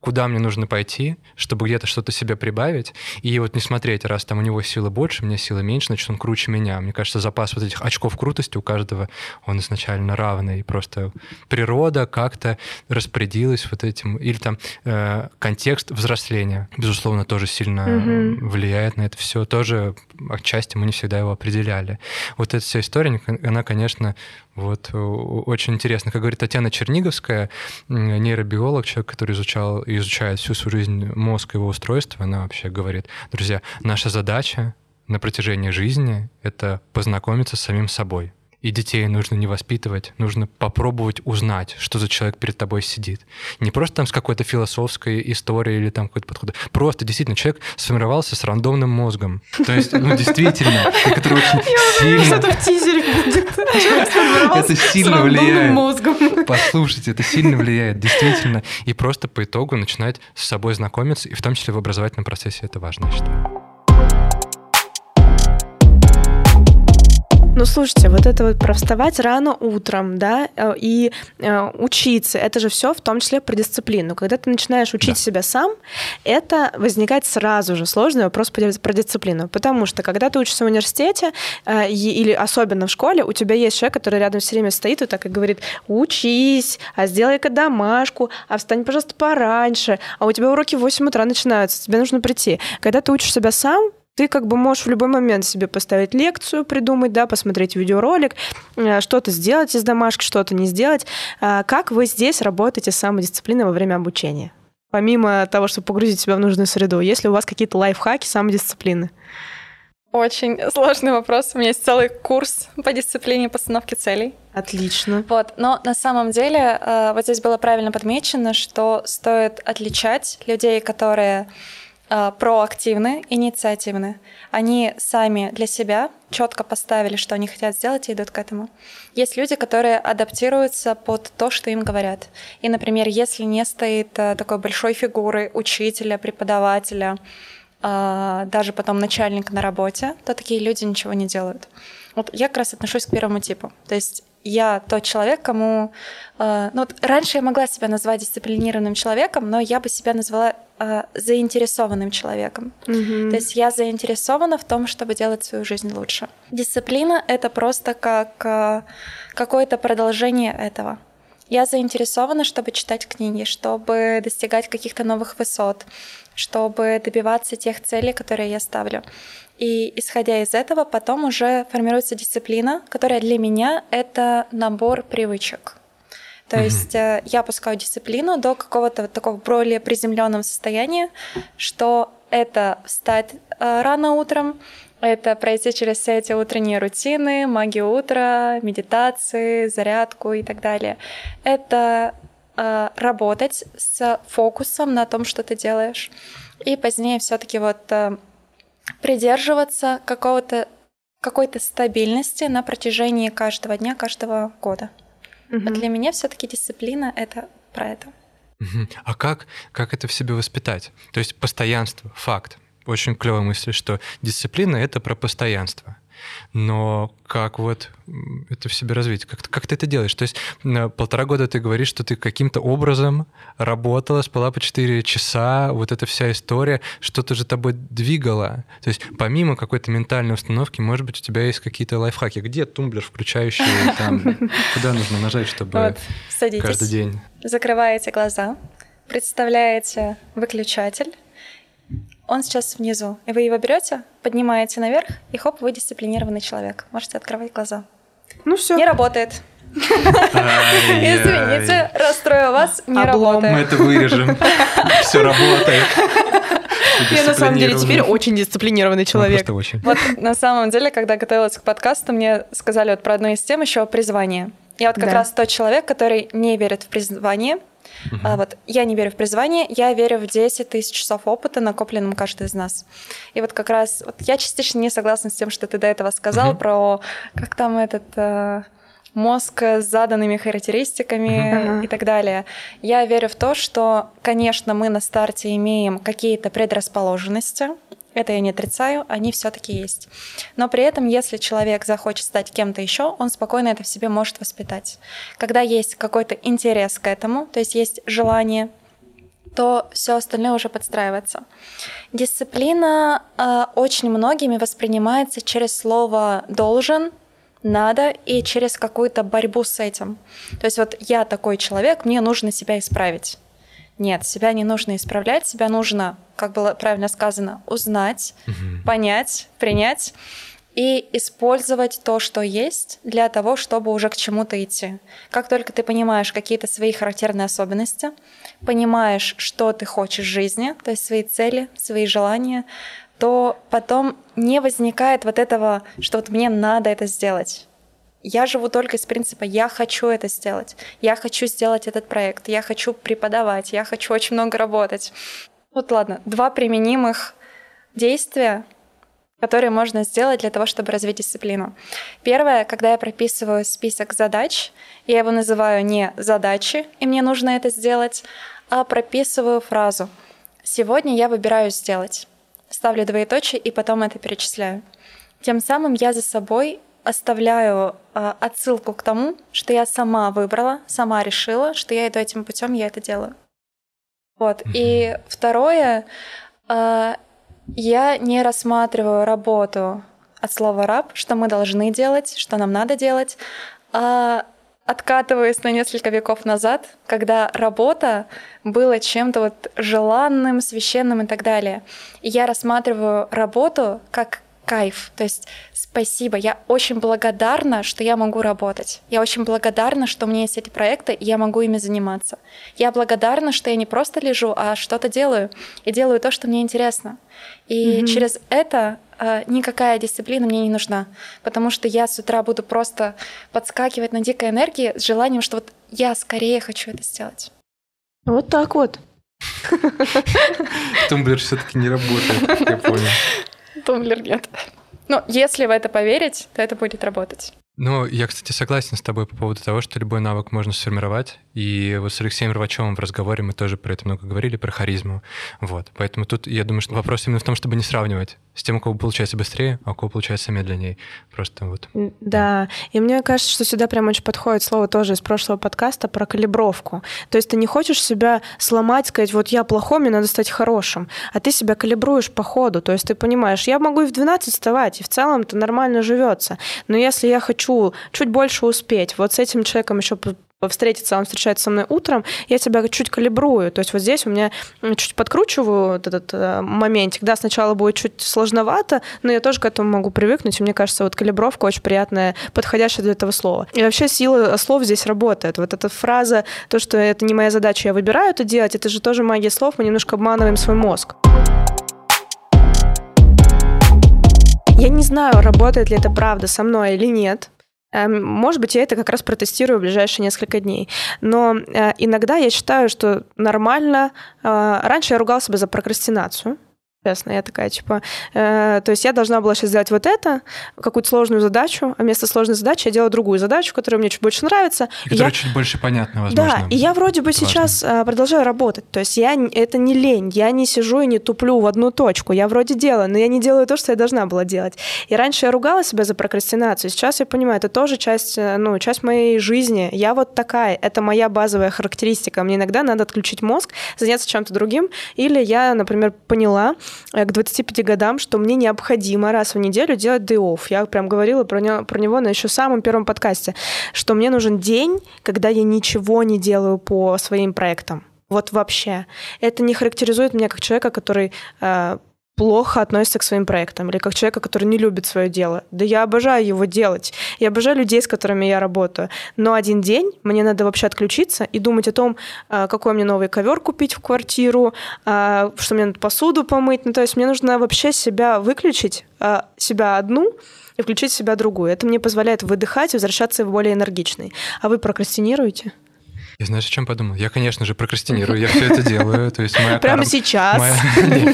куда мне нужно пойти, чтобы где-то что-то себе прибавить, и вот не смотреть, раз там у него силы больше, у меня силы меньше, значит, он круче меня. Мне кажется, запас вот этих очков крутости у каждого, он изначально равный, и просто природа как-то распорядилась вот этим, или там э, контекст взросления, безусловно, тоже сильно mm-hmm. влияет на это все, тоже отчасти мы не всегда его определяли. Вот эта вся история, она, конечно, вот очень интересно. Как говорит Татьяна Черниговская, нейробиолог, человек, который изучал и изучает всю свою жизнь мозг и его устройство, она вообще говорит, друзья, наша задача на протяжении жизни — это познакомиться с самим собой. И детей нужно не воспитывать, нужно попробовать узнать, что за человек перед тобой сидит. Не просто там с какой-то философской историей или там какой-то подход. Просто действительно человек сформировался с рандомным мозгом. То есть, ну, действительно, который очень сильно... Что-то в тизере будет. Это сильно влияет. Послушайте, это сильно влияет, действительно. И просто по итогу начинать с собой знакомиться, и в том числе в образовательном процессе это важно, я считаю. Ну, слушайте, вот это вот про вставать рано утром, да, э, и э, учиться, это же все в том числе про дисциплину. Когда ты начинаешь учить да. себя сам, это возникает сразу же сложный вопрос про дисциплину. Потому что когда ты учишься в университете э, или особенно в школе, у тебя есть человек, который рядом все время стоит и так и говорит, учись, а сделай-ка домашку, а встань, пожалуйста, пораньше, а у тебя уроки в 8 утра начинаются, тебе нужно прийти. Когда ты учишь себя сам, ты как бы можешь в любой момент себе поставить лекцию, придумать, да, посмотреть видеоролик, э, что-то сделать из домашки, что-то не сделать. А как вы здесь работаете с самодисциплиной во время обучения? Помимо того, чтобы погрузить себя в нужную среду, есть ли у вас какие-то лайфхаки самодисциплины? Очень сложный вопрос. У меня есть целый курс по дисциплине постановки целей. Отлично. Вот, но на самом деле э, вот здесь было правильно подмечено, что стоит отличать людей, которые проактивны, инициативны. Они сами для себя четко поставили, что они хотят сделать, и идут к этому. Есть люди, которые адаптируются под то, что им говорят. И, например, если не стоит э, такой большой фигуры учителя, преподавателя, э, даже потом начальника на работе, то такие люди ничего не делают. Вот я как раз отношусь к первому типу. То есть я тот человек, кому... Э, ну, вот раньше я могла себя назвать дисциплинированным человеком, но я бы себя назвала э, заинтересованным человеком. Mm-hmm. То есть я заинтересована в том, чтобы делать свою жизнь лучше. Дисциплина — это просто как э, какое-то продолжение этого. Я заинтересована, чтобы читать книги, чтобы достигать каких-то новых высот, чтобы добиваться тех целей, которые я ставлю. И исходя из этого, потом уже формируется дисциплина, которая для меня это набор привычек. То mm-hmm. есть э, я пускаю дисциплину до какого-то вот такого более приземленного состояния, что это встать э, рано утром, это пройти через все эти утренние рутины, магию утра, медитации, зарядку и так далее. Это э, работать с фокусом на том, что ты делаешь. И позднее все-таки вот э, придерживаться какого-то какой-то стабильности на протяжении каждого дня, каждого года. Угу. А для меня все-таки дисциплина это про это. А как, как это в себе воспитать? То есть постоянство, факт. Очень клевая мысль, что дисциплина это про постоянство но как вот это в себе развить? Как, как ты это делаешь? То есть полтора года ты говоришь, что ты каким-то образом работала, спала по 4 часа, вот эта вся история, что-то же тобой двигало. То есть помимо какой-то ментальной установки, может быть, у тебя есть какие-то лайфхаки. Где тумблер, включающий там? Куда нужно нажать, чтобы вот, каждый день? Закрываете глаза, представляете выключатель, он сейчас внизу. И вы его берете, поднимаете наверх, и хоп, вы дисциплинированный человек. Можете открывать глаза. Ну все. Не работает. Извините, расстрою вас, не работает. Мы это вырежем. Все работает. Я на самом деле теперь очень дисциплинированный ну, человек. очень. Вот на самом деле, когда готовилась к подкасту, мне сказали вот про одну из тем еще призвание. Я вот как раз тот человек, который не верит в призвание, Uh-huh. А, вот, я не верю в призвание, я верю в 10 тысяч часов опыта, накопленным каждый из нас. И вот как раз вот я частично не согласна с тем, что ты до этого сказал uh-huh. про как там этот э, мозг с заданными характеристиками uh-huh. и так далее. Я верю в то, что, конечно, мы на старте имеем какие-то предрасположенности, это я не отрицаю, они все-таки есть. Но при этом, если человек захочет стать кем-то еще, он спокойно это в себе может воспитать. Когда есть какой-то интерес к этому, то есть есть желание, то все остальное уже подстраивается. Дисциплина э, очень многими воспринимается через слово должен, надо и через какую-то борьбу с этим. То есть вот я такой человек, мне нужно себя исправить. Нет, себя не нужно исправлять, себя нужно, как было правильно сказано, узнать, угу. понять, принять и использовать то, что есть, для того, чтобы уже к чему-то идти. Как только ты понимаешь какие-то свои характерные особенности, понимаешь, что ты хочешь в жизни, то есть свои цели, свои желания, то потом не возникает вот этого, что вот мне надо это сделать я живу только из принципа «я хочу это сделать», «я хочу сделать этот проект», «я хочу преподавать», «я хочу очень много работать». Вот ладно, два применимых действия, которые можно сделать для того, чтобы развить дисциплину. Первое, когда я прописываю список задач, я его называю не задачи, и мне нужно это сделать, а прописываю фразу «Сегодня я выбираю сделать». Ставлю двоеточие и потом это перечисляю. Тем самым я за собой оставляю э, отсылку к тому, что я сама выбрала, сама решила, что я иду этим путем, я это делаю. Вот. Mm-hmm. И второе, э, я не рассматриваю работу от слова раб, что мы должны делать, что нам надо делать, а откатываясь на несколько веков назад, когда работа была чем-то вот желанным, священным и так далее. И я рассматриваю работу как кайф. То есть спасибо. Я очень благодарна, что я могу работать. Я очень благодарна, что у меня есть эти проекты, и я могу ими заниматься. Я благодарна, что я не просто лежу, а что-то делаю. И делаю то, что мне интересно. И mm-hmm. через это э, никакая дисциплина мне не нужна. Потому что я с утра буду просто подскакивать на дикой энергии с желанием, что вот я скорее хочу это сделать. Вот так вот. Тумблер все-таки не работает, я понял. Тумблер нет. Но если в это поверить, то это будет работать. Ну, я, кстати, согласен с тобой по поводу того, что любой навык можно сформировать. И вот с Алексеем Рвачевым в разговоре мы тоже про это много говорили, про харизму. Вот. Поэтому тут, я думаю, что вопрос именно в том, чтобы не сравнивать с тем, у кого получается быстрее, а у кого получается медленнее. Просто вот. Да. да. И мне кажется, что сюда прям очень подходит слово тоже из прошлого подкаста про калибровку. То есть ты не хочешь себя сломать, сказать, вот я плохой, мне надо стать хорошим. А ты себя калибруешь по ходу. То есть ты понимаешь, я могу и в 12 вставать, и в целом это нормально живется. Но если я хочу хочу чуть больше успеть. Вот с этим человеком еще встретиться, он встречается со мной утром, я тебя чуть калибрую. То есть вот здесь у меня чуть подкручиваю вот этот э, моментик. Да, сначала будет чуть сложновато, но я тоже к этому могу привыкнуть. И мне кажется, вот калибровка очень приятная, подходящая для этого слова. И вообще сила слов здесь работает. Вот эта фраза, то, что это не моя задача, я выбираю это делать, это же тоже магия слов, мы немножко обманываем свой мозг. Я не знаю, работает ли это правда со мной или нет, может быть, я это как раз протестирую в ближайшие несколько дней. Но э, иногда я считаю, что нормально. Э, раньше я ругал себя за прокрастинацию честно. Я такая, типа, э, то есть я должна была сейчас сделать вот это, какую-то сложную задачу, а вместо сложной задачи я делаю другую задачу, которая мне чуть больше нравится. И которая я... чуть больше понятна, возможно. Да, и я вроде бы сейчас. Э, продолжаю работать. То есть я, это не лень, я не сижу и не туплю в одну точку. Я вроде делаю, но я не делаю то, что я должна была делать. И раньше я ругала себя за прокрастинацию, сейчас я понимаю, это тоже часть, э, ну, часть моей жизни. Я вот такая, это моя базовая характеристика. Мне иногда надо отключить мозг, заняться чем-то другим, или я, например, поняла, к 25 годам, что мне необходимо раз в неделю делать day off. Я прям говорила про него, про него на еще самом первом подкасте, что мне нужен день, когда я ничего не делаю по своим проектам. Вот вообще. Это не характеризует меня как человека, который э, плохо относится к своим проектам, или как человека, который не любит свое дело. Да я обожаю его делать. Я обожаю людей, с которыми я работаю. Но один день мне надо вообще отключиться и думать о том, а, какой мне новый ковер купить в квартиру, а, что мне надо посуду помыть. Ну, то есть мне нужно вообще себя выключить, а, себя одну, и включить себя другую. Это мне позволяет выдыхать и возвращаться более энергичной. А вы прокрастинируете? Я знаешь, о чем подумал? Я, конечно же, прокрастинирую, я все это делаю. То есть моя Прямо карма... сейчас? Моя...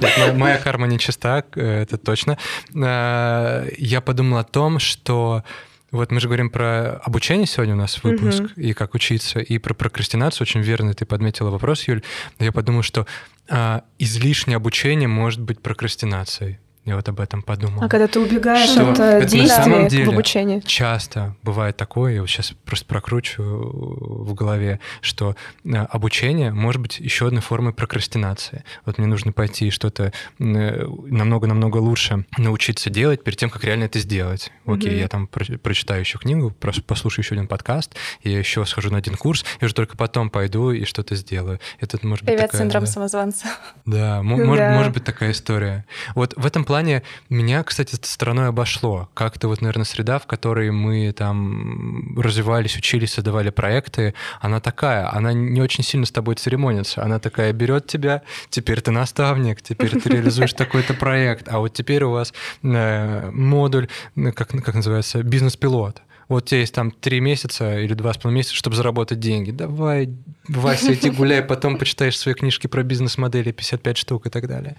Нет, нет, моя, карма нечиста, э, это точно. Э, я подумал о том, что вот мы же говорим про обучение сегодня у нас выпуск, uh-huh. и как учиться, и про прокрастинацию. Очень верно ты подметила вопрос, Юль. Я подумал, что а, излишнее обучение может быть прокрастинацией. Я вот об этом подумал. А когда ты убегаешь что от это действия на самом деле в обучении? Часто бывает такое, я вот сейчас просто прокручиваю в голове, что э, обучение может быть еще одной формой прокрастинации. Вот мне нужно пойти что-то намного-намного лучше научиться делать перед тем, как реально это сделать. Окей, mm-hmm. я там про- прочитаю еще книгу, послушаю еще один подкаст, я еще схожу на один курс, и уже только потом пойду и что-то сделаю. Это может Привет, быть такая, синдром да, самозванца. Да, может, да. может быть такая история. Вот в этом плане плане меня, кстати, стороной обошло. Как-то вот, наверное, среда, в которой мы там развивались, учились, создавали проекты, она такая, она не очень сильно с тобой церемонится. Она такая берет тебя, теперь ты наставник, теперь ты реализуешь такой-то проект, а вот теперь у вас э, модуль, как, как называется, бизнес-пилот вот у тебя есть там три месяца или два с половиной месяца, чтобы заработать деньги. Давай, Вася, иди гуляй, потом почитаешь свои книжки про бизнес-модели, 55 штук и так далее.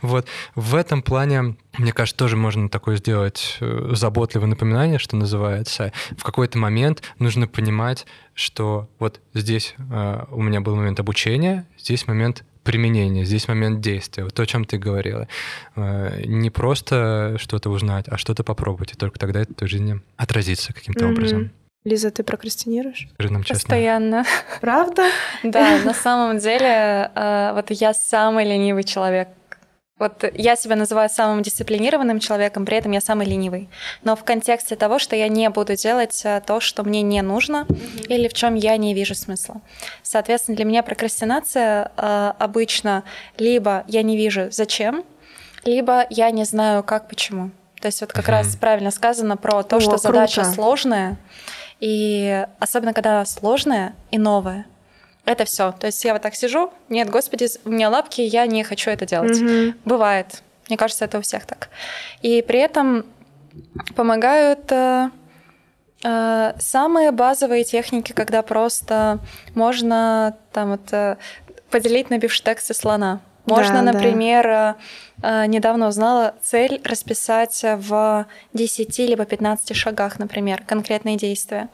Вот в этом плане, мне кажется, тоже можно такое сделать э, заботливое напоминание, что называется. В какой-то момент нужно понимать, что вот здесь э, у меня был момент обучения, здесь момент применения, здесь момент действия. Вот то, о чем ты говорила. Э, не просто что-то узнать, а что-то попробовать, и только тогда это в твоей жизни отразится каким-то mm-hmm. образом. Лиза, ты прокрастинируешь? Скажи нам честно. Постоянно. Правда? Да, на самом деле, э, вот я самый ленивый человек, вот я себя называю самым дисциплинированным человеком, при этом я самый ленивый. Но в контексте того, что я не буду делать э, то, что мне не нужно, mm-hmm. или в чем я не вижу смысла. Соответственно, для меня прокрастинация э, обычно либо я не вижу зачем, либо я не знаю как, почему. То есть вот как mm-hmm. раз правильно сказано про то, О, что задача круто. сложная, и особенно когда она сложная и новая. Это все. То есть я вот так сижу, нет, господи, у меня лапки, я не хочу это делать. Mm-hmm. Бывает. Мне кажется, это у всех так. И при этом помогают э, э, самые базовые техники, когда просто можно там вот э, поделить на бифштексы слона. Можно, да, например, да. Э, недавно узнала цель расписать в 10 либо 15 шагах, например, конкретные действия.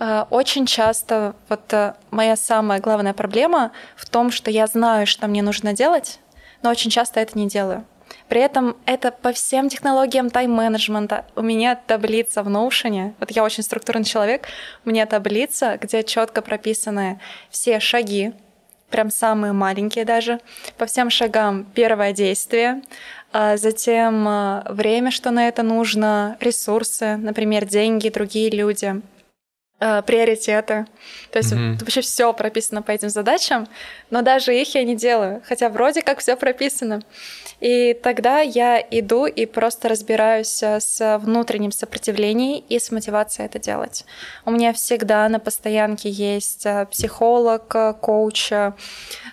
Э, очень часто вот э, моя самая главная проблема в том, что я знаю, что мне нужно делать, но очень часто это не делаю. При этом это по всем технологиям тайм-менеджмента. У меня таблица в Notion. Вот я очень структурный человек. У меня таблица, где четко прописаны все шаги, прям самые маленькие даже. По всем шагам первое действие, а затем э, время, что на это нужно, ресурсы, например, деньги, другие люди — э, приоритеты. То есть mm-hmm. вообще все прописано по этим задачам, но даже их я не делаю, хотя вроде как все прописано. И тогда я иду и просто разбираюсь э, с внутренним сопротивлением и с мотивацией это делать. У меня всегда на постоянке есть э, психолог, э, коуч,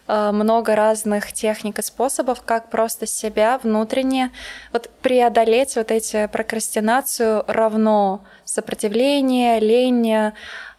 много разных техник и способов, как просто себя внутренне вот преодолеть вот эти прокрастинацию равно сопротивление, лень,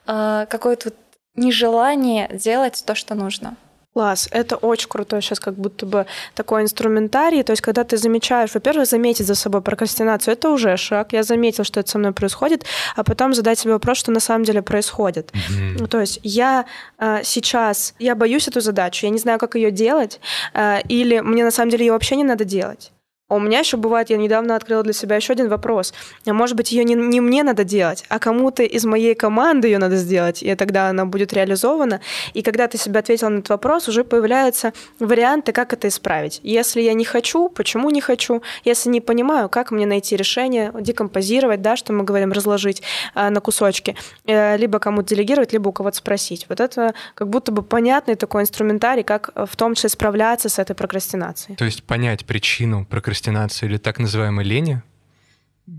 какое-то нежелание делать то, что нужно. Класс, это очень крутой сейчас как будто бы такой инструментарий. То есть, когда ты замечаешь, во-первых, заметить за собой прокрастинацию, это уже шаг. Я заметил, что это со мной происходит, а потом задать себе вопрос, что на самом деле происходит. Mm-hmm. То есть, я э, сейчас, я боюсь эту задачу, я не знаю, как ее делать, э, или мне на самом деле ее вообще не надо делать. А у меня еще бывает, я недавно открыла для себя еще один вопрос. А может быть, ее не, не мне надо делать, а кому-то из моей команды ее надо сделать, и тогда она будет реализована. И когда ты себе ответил на этот вопрос, уже появляются варианты, как это исправить. Если я не хочу, почему не хочу? Если не понимаю, как мне найти решение, декомпозировать, да, что мы говорим, разложить э, на кусочки, э, либо кому-то делегировать, либо у кого-то спросить. Вот это как будто бы понятный такой инструментарий, как в том числе справляться с этой прокрастинацией. То есть понять причину прокрастинации прокрастинации или так называемой лени,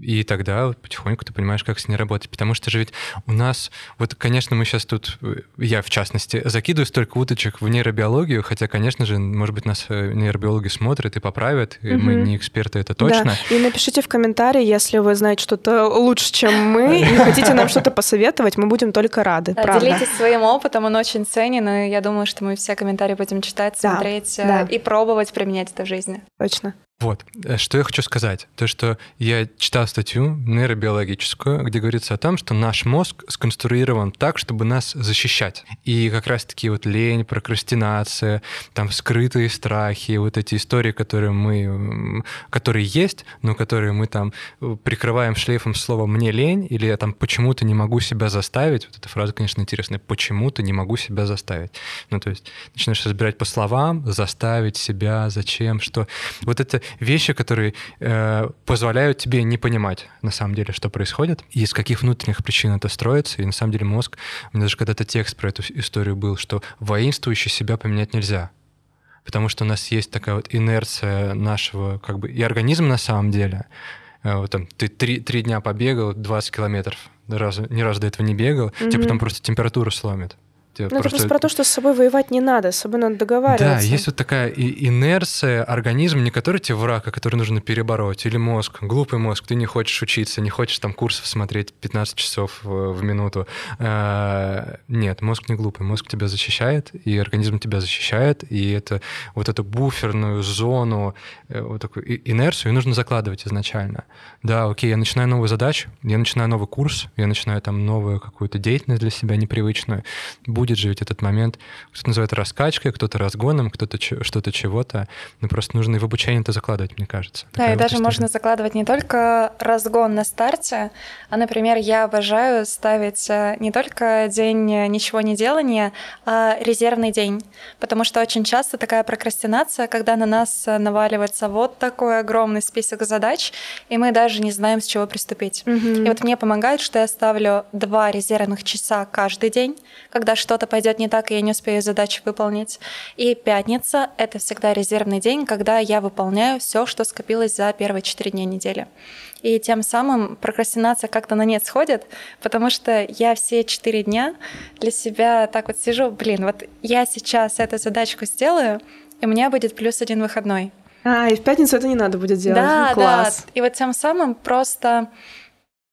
и тогда вот потихоньку ты понимаешь, как с ней работать. Потому что же ведь у нас, вот, конечно, мы сейчас тут, я в частности, закидываю столько уточек в нейробиологию, хотя, конечно же, может быть, нас э, нейробиологи смотрят и поправят, и угу. мы не эксперты, это точно. Да. И напишите в комментарии, если вы знаете что-то лучше, чем мы, и хотите нам что-то посоветовать, мы будем только рады. Да, делитесь своим опытом, он очень ценен, и я думаю, что мы все комментарии будем читать, смотреть да, да. и пробовать применять это в жизни. Точно. Вот, э, что я хочу сказать. То, что я читал статью нейробиологическую, где говорится о том, что наш мозг сконструирован так, чтобы нас защищать. И как раз-таки вот лень, прокрастинация, там скрытые страхи, вот эти истории, которые мы, которые есть, но которые мы там э, прикрываем шлейфом слова «мне лень» или я там «почему-то не могу себя заставить». Вот эта фраза, конечно, интересная. «Почему-то не могу себя заставить». Ну, то есть начинаешь разбирать по словам, заставить себя, зачем, что. Вот это вещи, которые э, позволяют тебе не понимать на самом деле, что происходит, и из каких внутренних причин это строится. И на самом деле мозг, у меня даже когда-то текст про эту историю был, что воинствующий себя поменять нельзя. Потому что у нас есть такая вот инерция нашего, как бы, и организм на самом деле. Э, вот там, ты три, три дня побегал, 20 километров, раз, ни разу до этого не бегал, mm-hmm. тебе потом просто температуру сломит. Ну, просто... это просто про то, что с собой воевать не надо, с собой надо договариваться. Да, есть вот такая инерция, организм, не который тебе враг, а который нужно перебороть, или мозг, глупый мозг, ты не хочешь учиться, не хочешь там курсов смотреть 15 часов в минуту. А, нет, мозг не глупый, мозг тебя защищает, и организм тебя защищает, и это вот эту буферную зону, э, вот такую инерцию, и нужно закладывать изначально. Да, окей, я начинаю новую задачу, я начинаю новый курс, я начинаю там новую какую-то деятельность для себя непривычную, будет будет же ведь этот момент, кто-то называет раскачкой, кто-то разгоном, кто-то что-то чего-то. Но просто нужно и в обучение это закладывать, мне кажется. Да, и вот даже история. можно закладывать не только разгон на старте, а, например, я обожаю ставить э, не только день ничего не делания, а резервный день. Потому что очень часто такая прокрастинация, когда на нас наваливается вот такой огромный список задач, и мы даже не знаем, с чего приступить. Mm-hmm. И вот мне помогает, что я ставлю два резервных часа каждый день, когда что-то пойдет не так, и я не успею задачи выполнить. И пятница — это всегда резервный день, когда я выполняю все, что скопилось за первые четыре дня недели. И тем самым прокрастинация как-то на нет сходит, потому что я все четыре дня для себя так вот сижу, блин, вот я сейчас эту задачку сделаю, и у меня будет плюс один выходной. А, и в пятницу это не надо будет делать. Да, Класс. да. И вот тем самым просто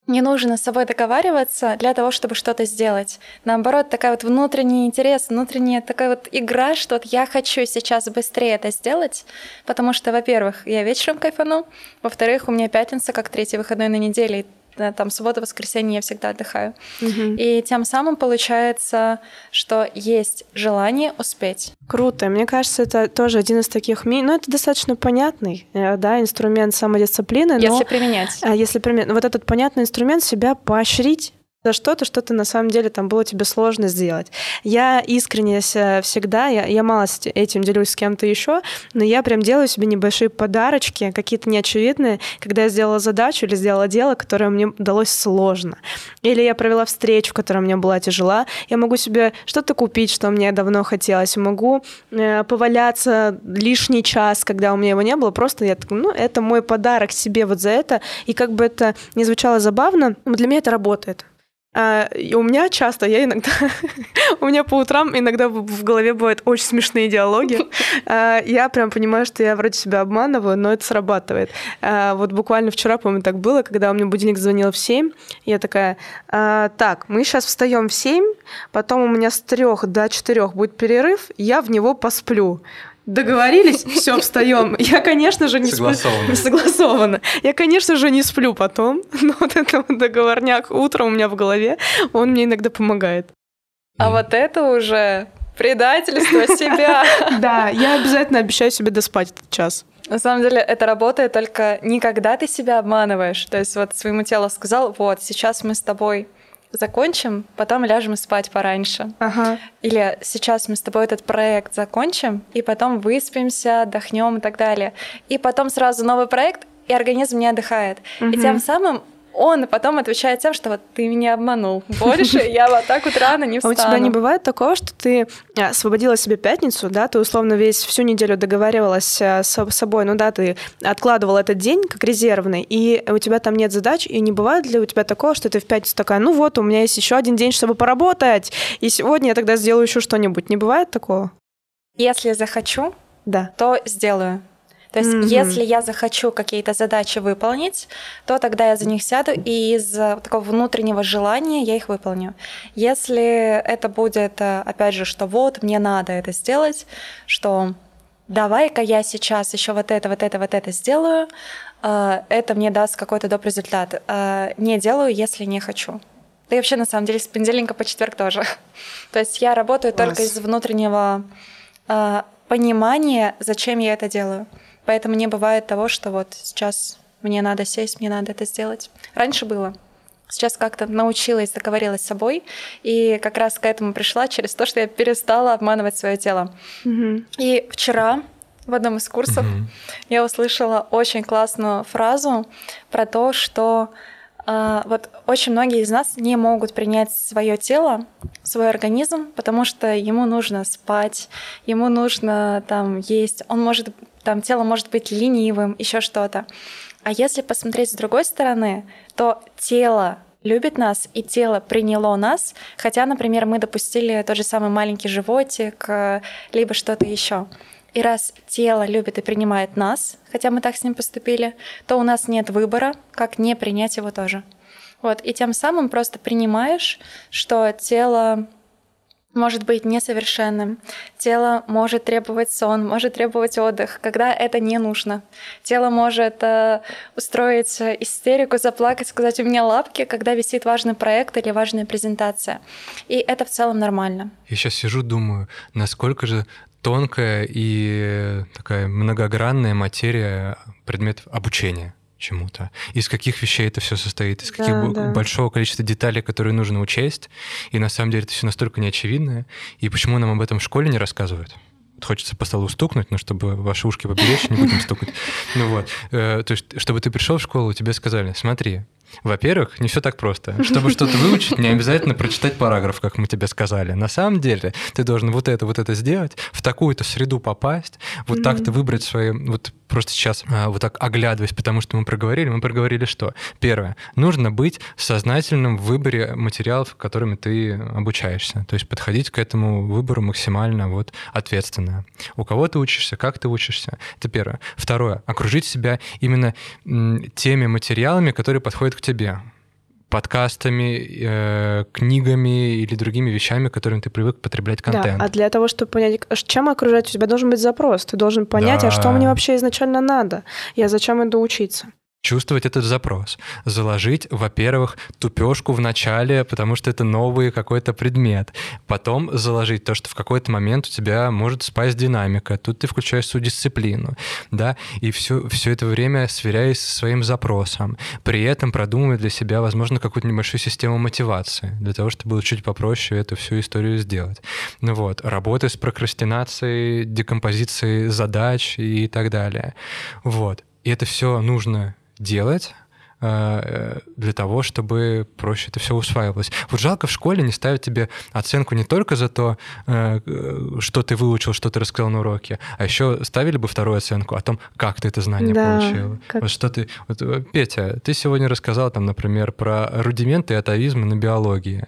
не нужно с собой договариваться для того, чтобы что-то сделать. Наоборот, такая вот внутренний интерес, внутренняя такая вот игра, что вот я хочу сейчас быстрее это сделать, потому что, во-первых, я вечером кайфану, во-вторых, у меня пятница как третий выходной на неделе, там суббота, воскресенье я всегда отдыхаю. Угу. И тем самым получается, что есть желание успеть. Круто. Мне кажется, это тоже один из таких... Ну, это достаточно понятный, э, да, инструмент самодисциплины. Если но... применять. А если применять. Вот этот понятный инструмент себя поощрить за что-то, что-то на самом деле там было тебе сложно сделать. Я искренне всегда, я, я мало этим делюсь с кем-то еще, но я прям делаю себе небольшие подарочки, какие-то неочевидные, когда я сделала задачу или сделала дело, которое мне удалось сложно. Или я провела встречу, которая мне была тяжела, я могу себе что-то купить, что мне давно хотелось, могу э, поваляться лишний час, когда у меня его не было, просто я так, ну, это мой подарок себе вот за это, и как бы это не звучало забавно, для меня это работает. А, и у меня часто, я иногда, у меня по утрам иногда в голове бывают очень смешные диалоги. А, я прям понимаю, что я вроде себя обманываю, но это срабатывает. А, вот буквально вчера, по-моему, так было, когда у меня будильник звонил в 7, я такая, так, мы сейчас встаем в 7, потом у меня с 3 до 4 будет перерыв, я в него посплю. Договорились, все, встаем. Я, конечно же, не согласовано. сплю. Согласовано. Я, конечно же, не сплю потом, но вот этот договорняк утром у меня в голове, он мне иногда помогает. А вот это уже предательство себя. Да, я обязательно обещаю себе доспать этот час. На самом деле это работает только не когда ты себя обманываешь. То есть вот своему телу сказал, вот, сейчас мы с тобой закончим, потом ляжем спать пораньше. Ага. Или сейчас мы с тобой этот проект закончим, и потом выспимся, отдохнем и так далее. И потом сразу новый проект, и организм не отдыхает. Угу. И тем самым он потом отвечает тем, что вот ты меня обманул. Больше я вот так вот рано не встану. А у тебя не бывает такого, что ты а, освободила себе пятницу, да, ты условно весь всю неделю договаривалась а, с собой, ну да, ты откладывала этот день как резервный, и у тебя там нет задач, и не бывает ли у тебя такого, что ты в пятницу такая, ну вот, у меня есть еще один день, чтобы поработать, и сегодня я тогда сделаю еще что-нибудь. Не бывает такого? Если захочу, да. то сделаю. То есть, mm-hmm. если я захочу какие-то задачи выполнить, то тогда я за них сяду и из такого внутреннего желания я их выполню. Если это будет, э, опять же, что вот мне надо это сделать, что давай-ка я сейчас еще вот это, вот это, вот это сделаю, э, это мне даст какой-то доп. результат. Э, не делаю, если не хочу. Да и вообще, на самом деле, с понедельника по четверг тоже. То есть я работаю Класс. только из внутреннего понимания, зачем я это делаю. Поэтому не бывает того, что вот сейчас мне надо сесть, мне надо это сделать. Раньше было. Сейчас как-то научилась, договорилась с собой, и как раз к этому пришла через то, что я перестала обманывать свое тело. Mm-hmm. И вчера в одном из курсов mm-hmm. я услышала очень классную фразу про то, что вот очень многие из нас не могут принять свое тело, свой организм, потому что ему нужно спать, ему нужно там есть, он может там тело может быть ленивым, еще что-то. А если посмотреть с другой стороны, то тело любит нас, и тело приняло нас, хотя, например, мы допустили тот же самый маленький животик, э, либо что-то еще. И раз тело любит и принимает нас, хотя мы так с ним поступили, то у нас нет выбора, как не принять его тоже. Вот, и тем самым просто принимаешь, что тело может быть несовершенным. Тело может требовать сон, может требовать отдых, когда это не нужно. Тело может э, устроить истерику, заплакать, сказать «у меня лапки», когда висит важный проект или важная презентация. И это в целом нормально. Я сейчас сижу, думаю, насколько же тонкая и такая многогранная материя предметов обучения чему-то. Из каких вещей это все состоит, из каких да, да. большого количества деталей, которые нужно учесть. И на самом деле это все настолько неочевидное. И почему нам об этом в школе не рассказывают? Хочется по столу стукнуть, но чтобы ваши ушки поберечь, не будем стукать. Ну вот. Э, то есть, чтобы ты пришел в школу, тебе сказали, смотри, во-первых, не все так просто. Чтобы что-то выучить, не обязательно прочитать параграф, как мы тебе сказали. На самом деле, ты должен вот это, вот это сделать, в такую-то среду попасть, вот так-то выбрать свои... Вот просто сейчас а, вот так оглядываясь, потому что мы проговорили, мы проговорили что? Первое. Нужно быть сознательным в выборе материалов, которыми ты обучаешься. То есть подходить к этому выбору максимально вот ответственно. У кого ты учишься, как ты учишься. Это первое. Второе. Окружить себя именно теми материалами, которые подходят к тебе подкастами, э, книгами или другими вещами, которыми ты привык потреблять контент. Да, а для того, чтобы понять, чем окружать, у тебя должен быть запрос. Ты должен понять, да. а что мне вообще изначально надо. Я зачем иду учиться чувствовать этот запрос. Заложить, во-первых, тупешку в начале, потому что это новый какой-то предмет. Потом заложить то, что в какой-то момент у тебя может спасть динамика. Тут ты включаешь свою дисциплину, да, и все, все это время сверяясь со своим запросом. При этом продумывая для себя, возможно, какую-то небольшую систему мотивации, для того, чтобы было чуть попроще эту всю историю сделать. Ну вот, работая с прокрастинацией, декомпозицией задач и так далее. Вот. И это все нужно делать э, для того, чтобы проще это все усваивалось. Вот жалко в школе не ставить тебе оценку не только за то, э, что ты выучил, что ты рассказал на уроке, а еще ставили бы вторую оценку о том, как ты это знание да, получил. Как... Вот что ты... Вот, э, Петя, ты сегодня рассказал там, например, про рудименты атовизма на биологии.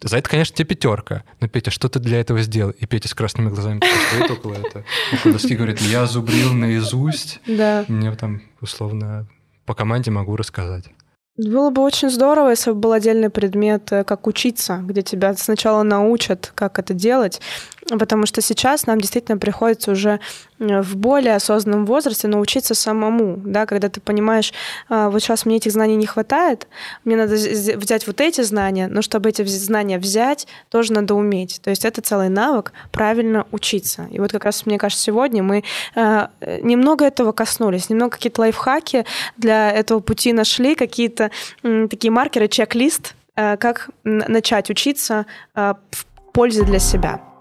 За это, конечно, тебе пятерка. Но, Петя, что ты для этого сделал? И Петя с красными глазами стоит около этого. Доски говорит, я зубрил наизусть. Да. Мне там, условно, по команде могу рассказать. Было бы очень здорово, если бы был отдельный предмет, э, как учиться, где тебя сначала научат, как это делать, потому что сейчас нам действительно приходится уже э, в более осознанном возрасте научиться самому, да, когда ты понимаешь, а, вот сейчас мне этих знаний не хватает, мне надо взять вот эти знания, но чтобы эти знания взять, тоже надо уметь. То есть это целый навык правильно учиться. И вот как раз, мне кажется, сегодня мы э, немного этого коснулись, немного какие-то лайфхаки для этого пути нашли, какие-то такие маркеры, чек-лист, э, как начать учиться в пользе для себя.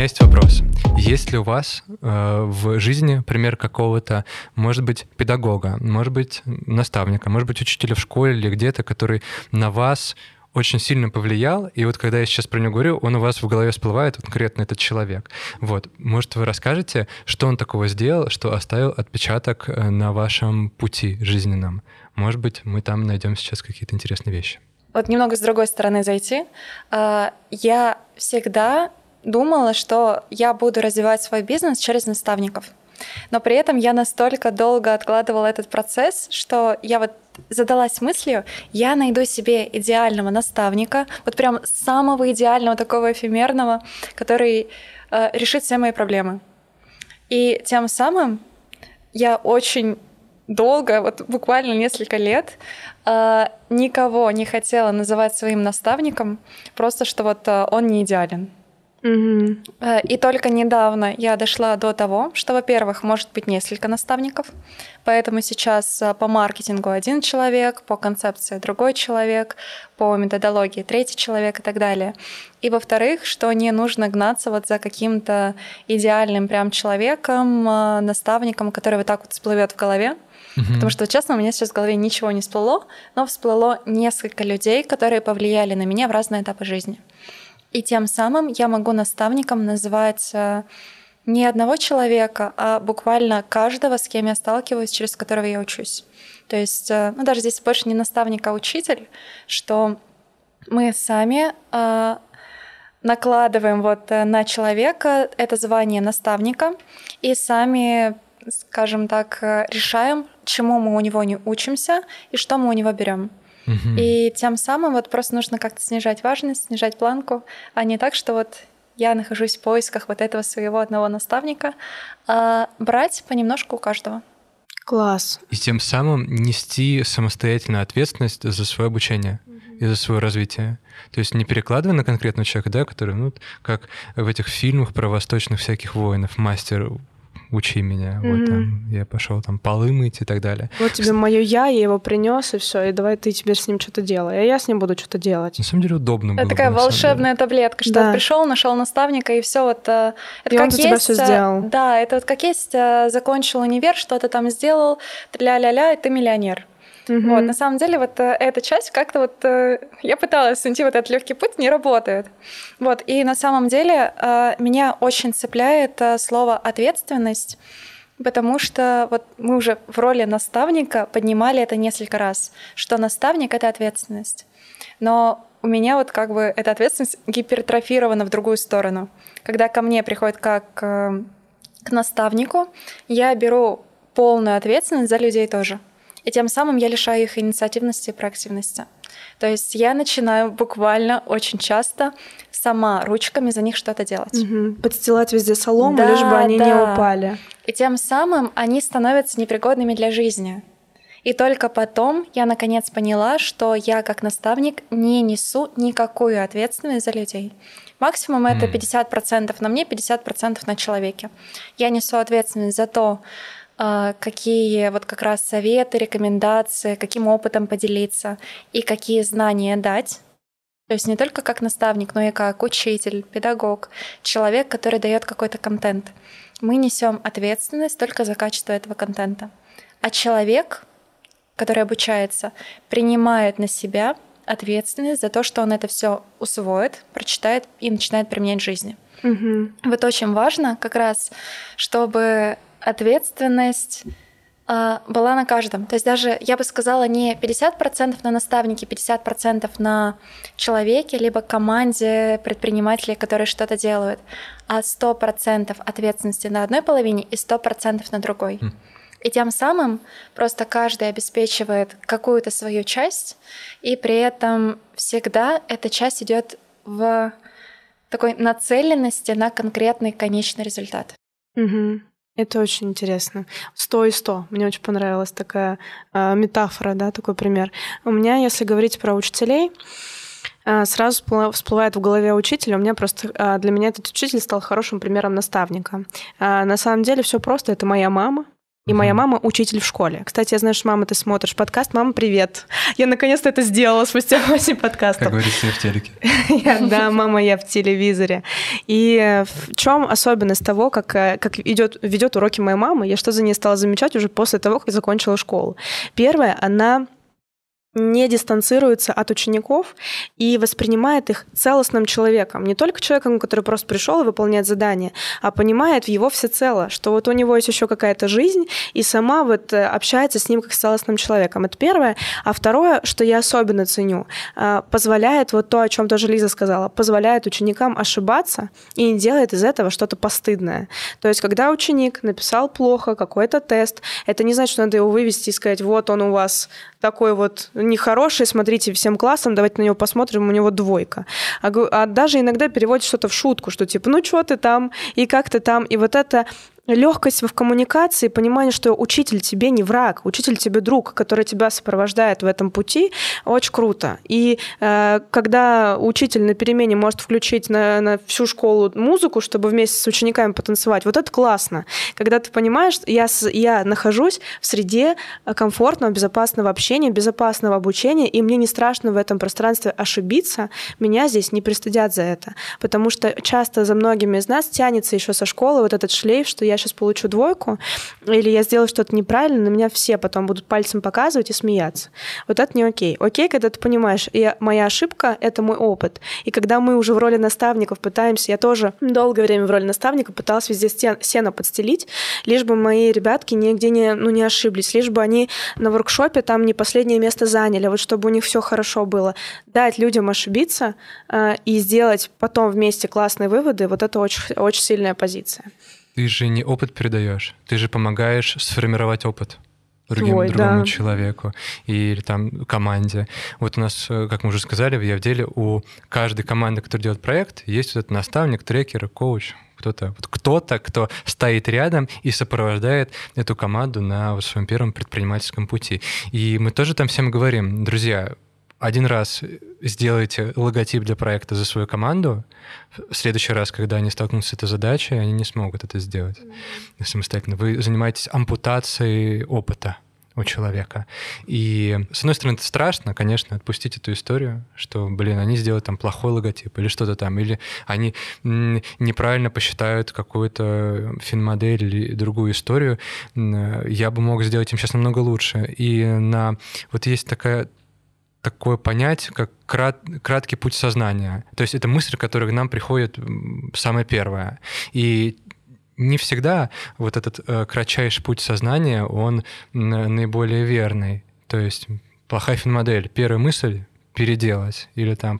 Меня есть вопрос. Есть ли у вас э, в жизни пример какого-то, может быть, педагога, может быть, наставника, может быть, учителя в школе или где-то, который на вас очень сильно повлиял, и вот когда я сейчас про него говорю, он у вас в голове всплывает, конкретно этот человек. Вот, может, вы расскажете, что он такого сделал, что оставил отпечаток э, на вашем пути жизненном? Может быть, мы там найдем сейчас какие-то интересные вещи. Вот немного с другой стороны зайти. А, я всегда думала, что я буду развивать свой бизнес через наставников. Но при этом я настолько долго откладывала этот процесс, что я вот задалась мыслью, я найду себе идеального наставника, вот прям самого идеального такого эфемерного, который э, решит все мои проблемы. И тем самым я очень долго, вот буквально несколько лет, э, никого не хотела называть своим наставником, просто что вот э, он не идеален. Угу. И только недавно я дошла до того, что, во-первых, может быть несколько наставников, поэтому сейчас э, по маркетингу один человек, по концепции другой человек, по методологии третий человек и так далее. И, во-вторых, что не нужно гнаться вот за каким-то идеальным прям человеком, э, наставником, который вот так вот всплывет в голове, Угу. Потому что, честно, у меня сейчас в голове ничего не всплыло, но всплыло несколько людей, которые повлияли на меня в разные этапы жизни. И тем самым я могу наставником называть э, не одного человека, а буквально каждого, с кем я сталкиваюсь, через которого я учусь. То есть, э, ну, даже здесь больше не наставник, а учитель, что мы сами э, накладываем вот на человека это звание наставника и сами, скажем так, решаем, чему мы у него не учимся и что мы у него берем. Угу. И тем самым вот просто нужно как-то снижать важность, снижать планку, а не так, что вот я нахожусь в поисках вот этого своего одного наставника, а брать понемножку у каждого. Класс. И тем самым нести самостоятельную ответственность за свое обучение и за свое развитие. То есть не перекладывая на конкретного человека, да, который, ну, как в этих фильмах про восточных всяких воинов, мастер учи меня, mm-hmm. вот там, я пошел там полы мыть и так далее. Вот тебе мое я, я его принес, и все, и давай ты теперь с ним что-то делай, а я с ним буду что-то делать. На самом деле удобно Это было такая бы, волшебная таблетка, что да. пришел, нашел наставника, и все вот... Э, это и как он есть, тебя все сделал. Да, это вот как есть, э, закончил универ, что-то там сделал, ля-ля-ля, и ты миллионер. Угу. Вот, на самом деле, вот э, эта часть как-то вот э, я пыталась найти вот этот легкий путь, не работает. Вот, и на самом деле э, меня очень цепляет слово ответственность, потому что вот мы уже в роли наставника поднимали это несколько раз, что наставник это ответственность. Но у меня вот как бы эта ответственность гипертрофирована в другую сторону. Когда ко мне приходит как к наставнику, я беру полную ответственность за людей тоже. И тем самым я лишаю их инициативности и проактивности. То есть я начинаю буквально очень часто сама ручками за них что-то делать. Угу. Подстилать везде солому, да, лишь бы они да. не упали. И тем самым они становятся непригодными для жизни. И только потом я наконец поняла, что я как наставник не несу никакую ответственность за людей. Максимум это 50% на мне, 50% на человеке. Я несу ответственность за то, какие вот как раз советы, рекомендации, каким опытом поделиться и какие знания дать. То есть не только как наставник, но и как учитель, педагог, человек, который дает какой-то контент. Мы несем ответственность только за качество этого контента. А человек, который обучается, принимает на себя ответственность за то, что он это все усвоит, прочитает и начинает применять в жизни. Угу. Вот очень важно как раз, чтобы ответственность а, была на каждом. То есть даже, я бы сказала, не 50% на наставнике, 50% на человеке, либо команде предпринимателей, которые что-то делают, а 100% ответственности на одной половине и 100% на другой. Mm. И тем самым просто каждый обеспечивает какую-то свою часть, и при этом всегда эта часть идет в такой нацеленности на конкретный конечный результат. Угу. Это очень интересно. Сто и сто. Мне очень понравилась такая э, метафора, да, такой пример. У меня, если говорить про учителей, э, сразу всплывает в голове учитель. У меня просто э, для меня этот учитель стал хорошим примером наставника. Э, на самом деле все просто. Это моя мама, и моя мама учитель в школе. Кстати, я знаю, что мама, ты смотришь подкаст. Мама, привет. Я наконец-то это сделала спустя 8 подкастов. Как говорится, я в телеке. Да, мама, я в телевизоре. И в чем особенность того, как, э, как идет, ведет уроки моя мама? Я что за ней стала замечать уже после того, как закончила школу. Первое, она не дистанцируется от учеников и воспринимает их целостным человеком. Не только человеком, который просто пришел и выполняет задание, а понимает его всецело, что вот у него есть еще какая-то жизнь, и сама вот э, общается с ним как с целостным человеком. Это первое. А второе, что я особенно ценю, э, позволяет вот то, о чем тоже Лиза сказала, позволяет ученикам ошибаться и не делает из этого что-то постыдное. То есть, когда ученик написал плохо какой-то тест, это не значит, что надо его вывести и сказать, вот он у вас такой вот нехороший, смотрите всем классом, давайте на него посмотрим, у него двойка. А, а даже иногда переводит что-то в шутку, что типа, ну что ты там, и как ты там, и вот это легкость в коммуникации, понимание, что учитель тебе не враг, учитель тебе друг, который тебя сопровождает в этом пути, очень круто. И э, когда учитель на перемене может включить на, на всю школу музыку, чтобы вместе с учениками потанцевать, вот это классно. Когда ты понимаешь, я, я нахожусь в среде комфортного, безопасного общения, безопасного обучения, и мне не страшно в этом пространстве ошибиться, меня здесь не пристыдят за это. Потому что часто за многими из нас тянется еще со школы вот этот шлейф, что я сейчас получу двойку, или я сделаю что-то неправильно, на меня все потом будут пальцем показывать и смеяться. Вот это не окей. Окей, когда ты понимаешь, и моя ошибка — это мой опыт. И когда мы уже в роли наставников пытаемся, я тоже долгое время в роли наставника пыталась везде стен, сено подстелить, лишь бы мои ребятки нигде не, ну, не ошиблись, лишь бы они на воркшопе там не последнее место заняли, вот чтобы у них все хорошо было. Дать людям ошибиться э, и сделать потом вместе классные выводы, вот это очень, очень сильная позиция. Ты же не опыт передаешь, ты же помогаешь сформировать опыт. другим Свой, другому да. человеку или там команде. Вот у нас, э, как мы уже сказали, в Явделе у каждой команды, которая делает проект, есть вот этот наставник, трекер, коуч, кто-то, вот кто-то, кто стоит рядом и сопровождает эту команду на вот своем первом предпринимательском пути. И мы тоже там всем говорим, друзья, один раз сделайте логотип для проекта за свою команду, в следующий раз, когда они столкнутся с этой задачей, они не смогут это сделать mm-hmm. самостоятельно. Вы занимаетесь ампутацией опыта у человека. И, с одной стороны, это страшно, конечно, отпустить эту историю, что, блин, они сделают там плохой логотип или что-то там, или они неправильно посчитают какую-то финмодель или другую историю. Я бы мог сделать им сейчас намного лучше. И на... Вот есть такая такое понятие, как крат, краткий путь сознания. То есть это мысль, которая к нам приходит самая первая. И не всегда вот этот э, кратчайший путь сознания, он наиболее верный. То есть плохая финмодель. Первая мысль переделать или там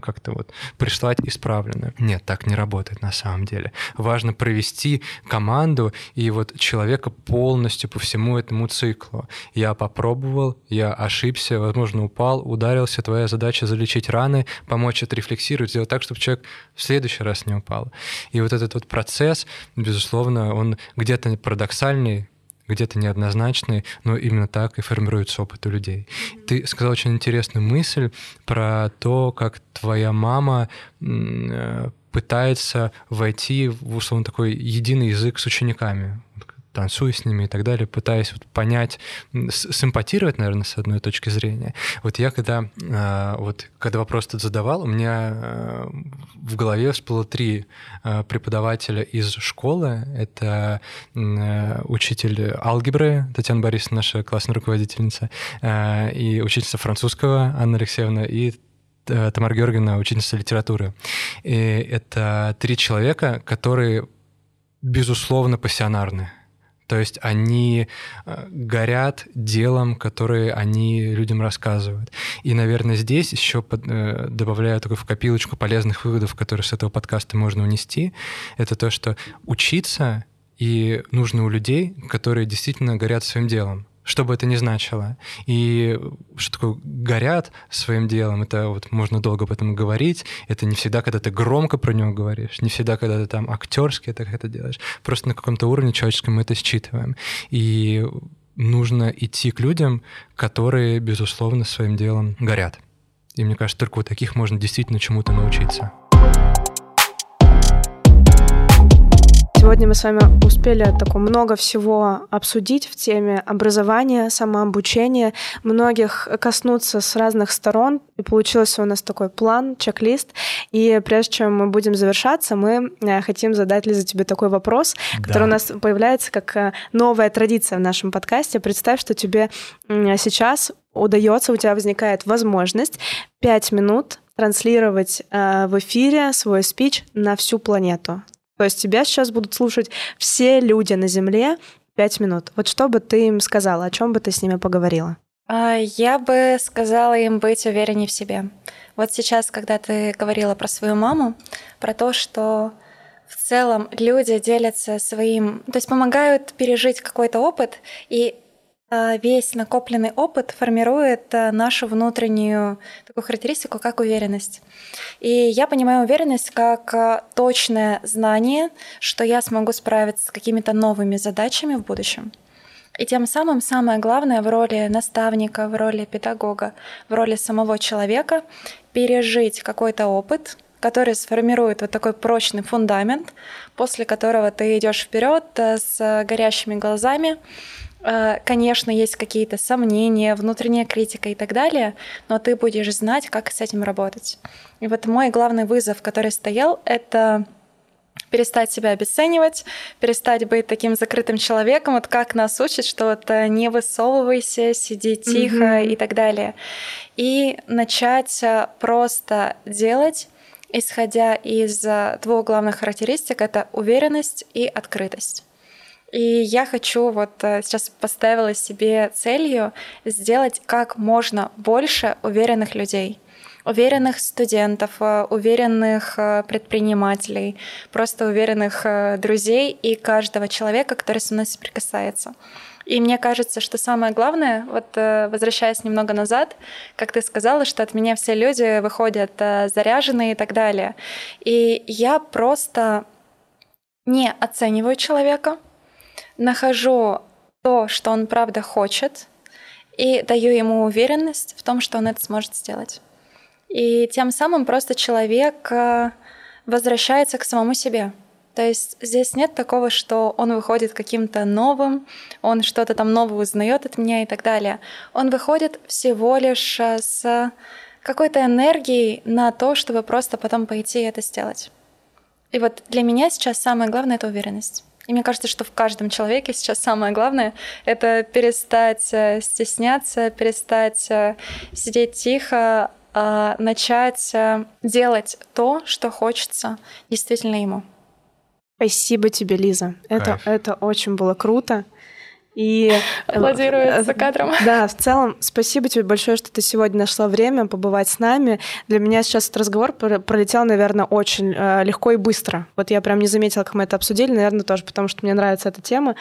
как-то вот прислать исправленную. Нет, так не работает на самом деле. Важно провести команду и вот человека полностью по всему этому циклу. Я попробовал, я ошибся, возможно, упал, ударился. Твоя задача залечить раны, помочь отрефлексировать, сделать так, чтобы человек в следующий раз не упал. И вот этот вот процесс, безусловно, он где-то парадоксальный, где-то неоднозначный, но именно так и формируется опыт у людей. Ты сказал очень интересную мысль про то, как твоя мама э, пытается войти в условно такой единый язык с учениками танцую с ними и так далее, пытаясь вот понять, симпатировать, наверное, с одной точки зрения. Вот я когда, а, вот, когда вопрос этот задавал, у меня а, в голове всплыло три а, преподавателя из школы. Это учитель алгебры Татьяна Борисовна, наша классная руководительница, и учительница французского Анна Алексеевна, и Тамара Георгиевна, учительница литературы. И это три человека, которые безусловно пассионарны. То есть они э, горят делом, которое они людям рассказывают. И, наверное, здесь еще под, э, добавляю такую в копилочку полезных выводов, которые с этого подкаста можно унести, это то, что учиться и нужно у людей, которые действительно горят своим делом что бы это ни значило. И что такое горят своим делом, это вот можно долго об этом говорить, это не всегда, когда ты громко про него говоришь, не всегда, когда ты там актерски это, это делаешь. Просто на каком-то уровне человеческом мы это считываем. И нужно идти к людям, которые, безусловно, своим делом горят. И мне кажется, только у таких можно действительно чему-то научиться. Сегодня мы с вами успели такое много всего обсудить в теме образования, самообучения, многих коснуться с разных сторон. И получился у нас такой план, чек-лист. И прежде чем мы будем завершаться, мы э, хотим задать, Лиза, тебе такой вопрос, да. который у нас появляется как э, новая традиция в нашем подкасте. Представь, что тебе сейчас удается, у тебя возникает возможность пять минут транслировать э, в эфире свой спич на всю планету. То есть тебя сейчас будут слушать все люди на Земле пять минут. Вот что бы ты им сказала, о чем бы ты с ними поговорила? А, я бы сказала им быть увереннее в себе. Вот сейчас, когда ты говорила про свою маму, про то, что в целом люди делятся своим, то есть помогают пережить какой-то опыт, и весь накопленный опыт формирует а, нашу внутреннюю такую характеристику, как уверенность. И я понимаю уверенность как а, точное знание, что я смогу справиться с какими-то новыми задачами в будущем. И тем самым самое главное в роли наставника, в роли педагога, в роли самого человека пережить какой-то опыт, который сформирует вот такой прочный фундамент, после которого ты идешь вперед с горящими глазами, Э, конечно, есть какие-то сомнения, внутренняя критика и так далее, но ты будешь знать, как с этим работать. И вот мой главный вызов, который стоял, это перестать себя обесценивать, перестать быть таким закрытым человеком, вот как нас учат, что вот э, не высовывайся, сиди тихо mm-hmm. и так далее. И начать э, просто делать, исходя из двух главных характеристик, это уверенность и открытость. И я хочу вот э, сейчас поставила себе целью сделать как можно больше уверенных людей уверенных студентов, э, уверенных э, предпринимателей, просто уверенных друзей и каждого человека, который со мной соприкасается. И мне кажется, что самое главное, вот возвращаясь немного назад, как ты сказала, что от меня все люди выходят заряженные и так далее. И я просто не оцениваю человека, нахожу то, что он правда хочет, и даю ему уверенность в том, что он это сможет сделать. И тем самым просто человек э, возвращается к самому себе. То есть здесь нет такого, что он выходит каким-то новым, он что-то там новое узнает от меня и так далее. Он выходит всего лишь э, с какой-то энергией на то, чтобы просто потом пойти и это сделать. И вот для меня сейчас самое главное — это уверенность. И мне кажется, что в каждом человеке сейчас самое главное — это перестать э, стесняться, перестать э, сидеть тихо, а начать делать то, что хочется действительно ему. Спасибо тебе, Лиза. Это, это очень было круто. И э, аплодирует за кадром. Да, в целом, спасибо тебе большое, что ты сегодня нашла время побывать с нами. Для меня сейчас этот разговор пролетел, наверное, очень э, легко и быстро. Вот я прям не заметила, как мы это обсудили, наверное, тоже потому, что мне нравится эта тема.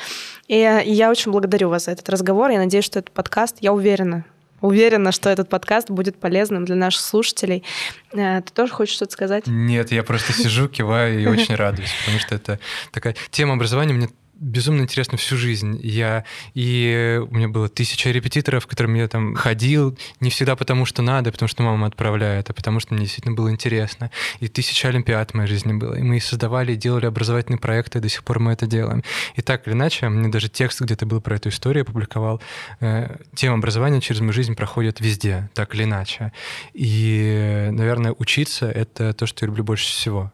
И, я очень благодарю вас за этот разговор. Я надеюсь, что этот подкаст, я уверена, уверена, что этот подкаст будет полезным для наших слушателей. Э, ты тоже хочешь что-то сказать? Нет, я просто сижу, киваю и очень радуюсь, потому что это такая тема образования мне безумно интересно всю жизнь. Я и у меня было тысяча репетиторов, к которым я там ходил, не всегда потому, что надо, потому что мама отправляет, а потому что мне действительно было интересно. И тысяча олимпиад в моей жизни было. И мы создавали, делали образовательные проекты, и до сих пор мы это делаем. И так или иначе, мне даже текст где-то был про эту историю, опубликовал. Э, тема образования через мою жизнь проходит везде, так или иначе. И, наверное, учиться — это то, что я люблю больше всего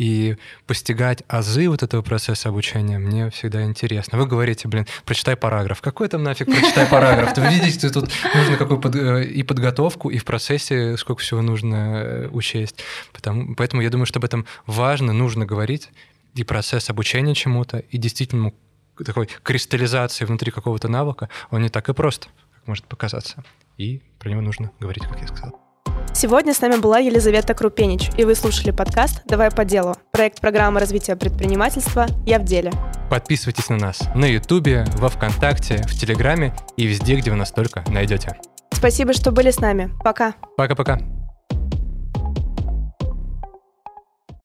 и постигать азы вот этого процесса обучения мне всегда интересно. Вы говорите, блин, прочитай параграф. Какой там нафиг прочитай параграф? Вы видите, тут нужно какую под, э, и подготовку, и в процессе сколько всего нужно э, учесть. Потому, поэтому я думаю, что об этом важно, нужно говорить, и процесс обучения чему-то, и действительно такой кристаллизации внутри какого-то навыка, он не так и прост, как может показаться. И про него нужно говорить, как я сказал. Сегодня с нами была Елизавета Крупенич, и вы слушали подкаст «Давай по делу» – проект программы развития предпринимательства «Я в деле». Подписывайтесь на нас на Ютубе, во Вконтакте, в Телеграме и везде, где вы нас только найдете. Спасибо, что были с нами. Пока. Пока-пока.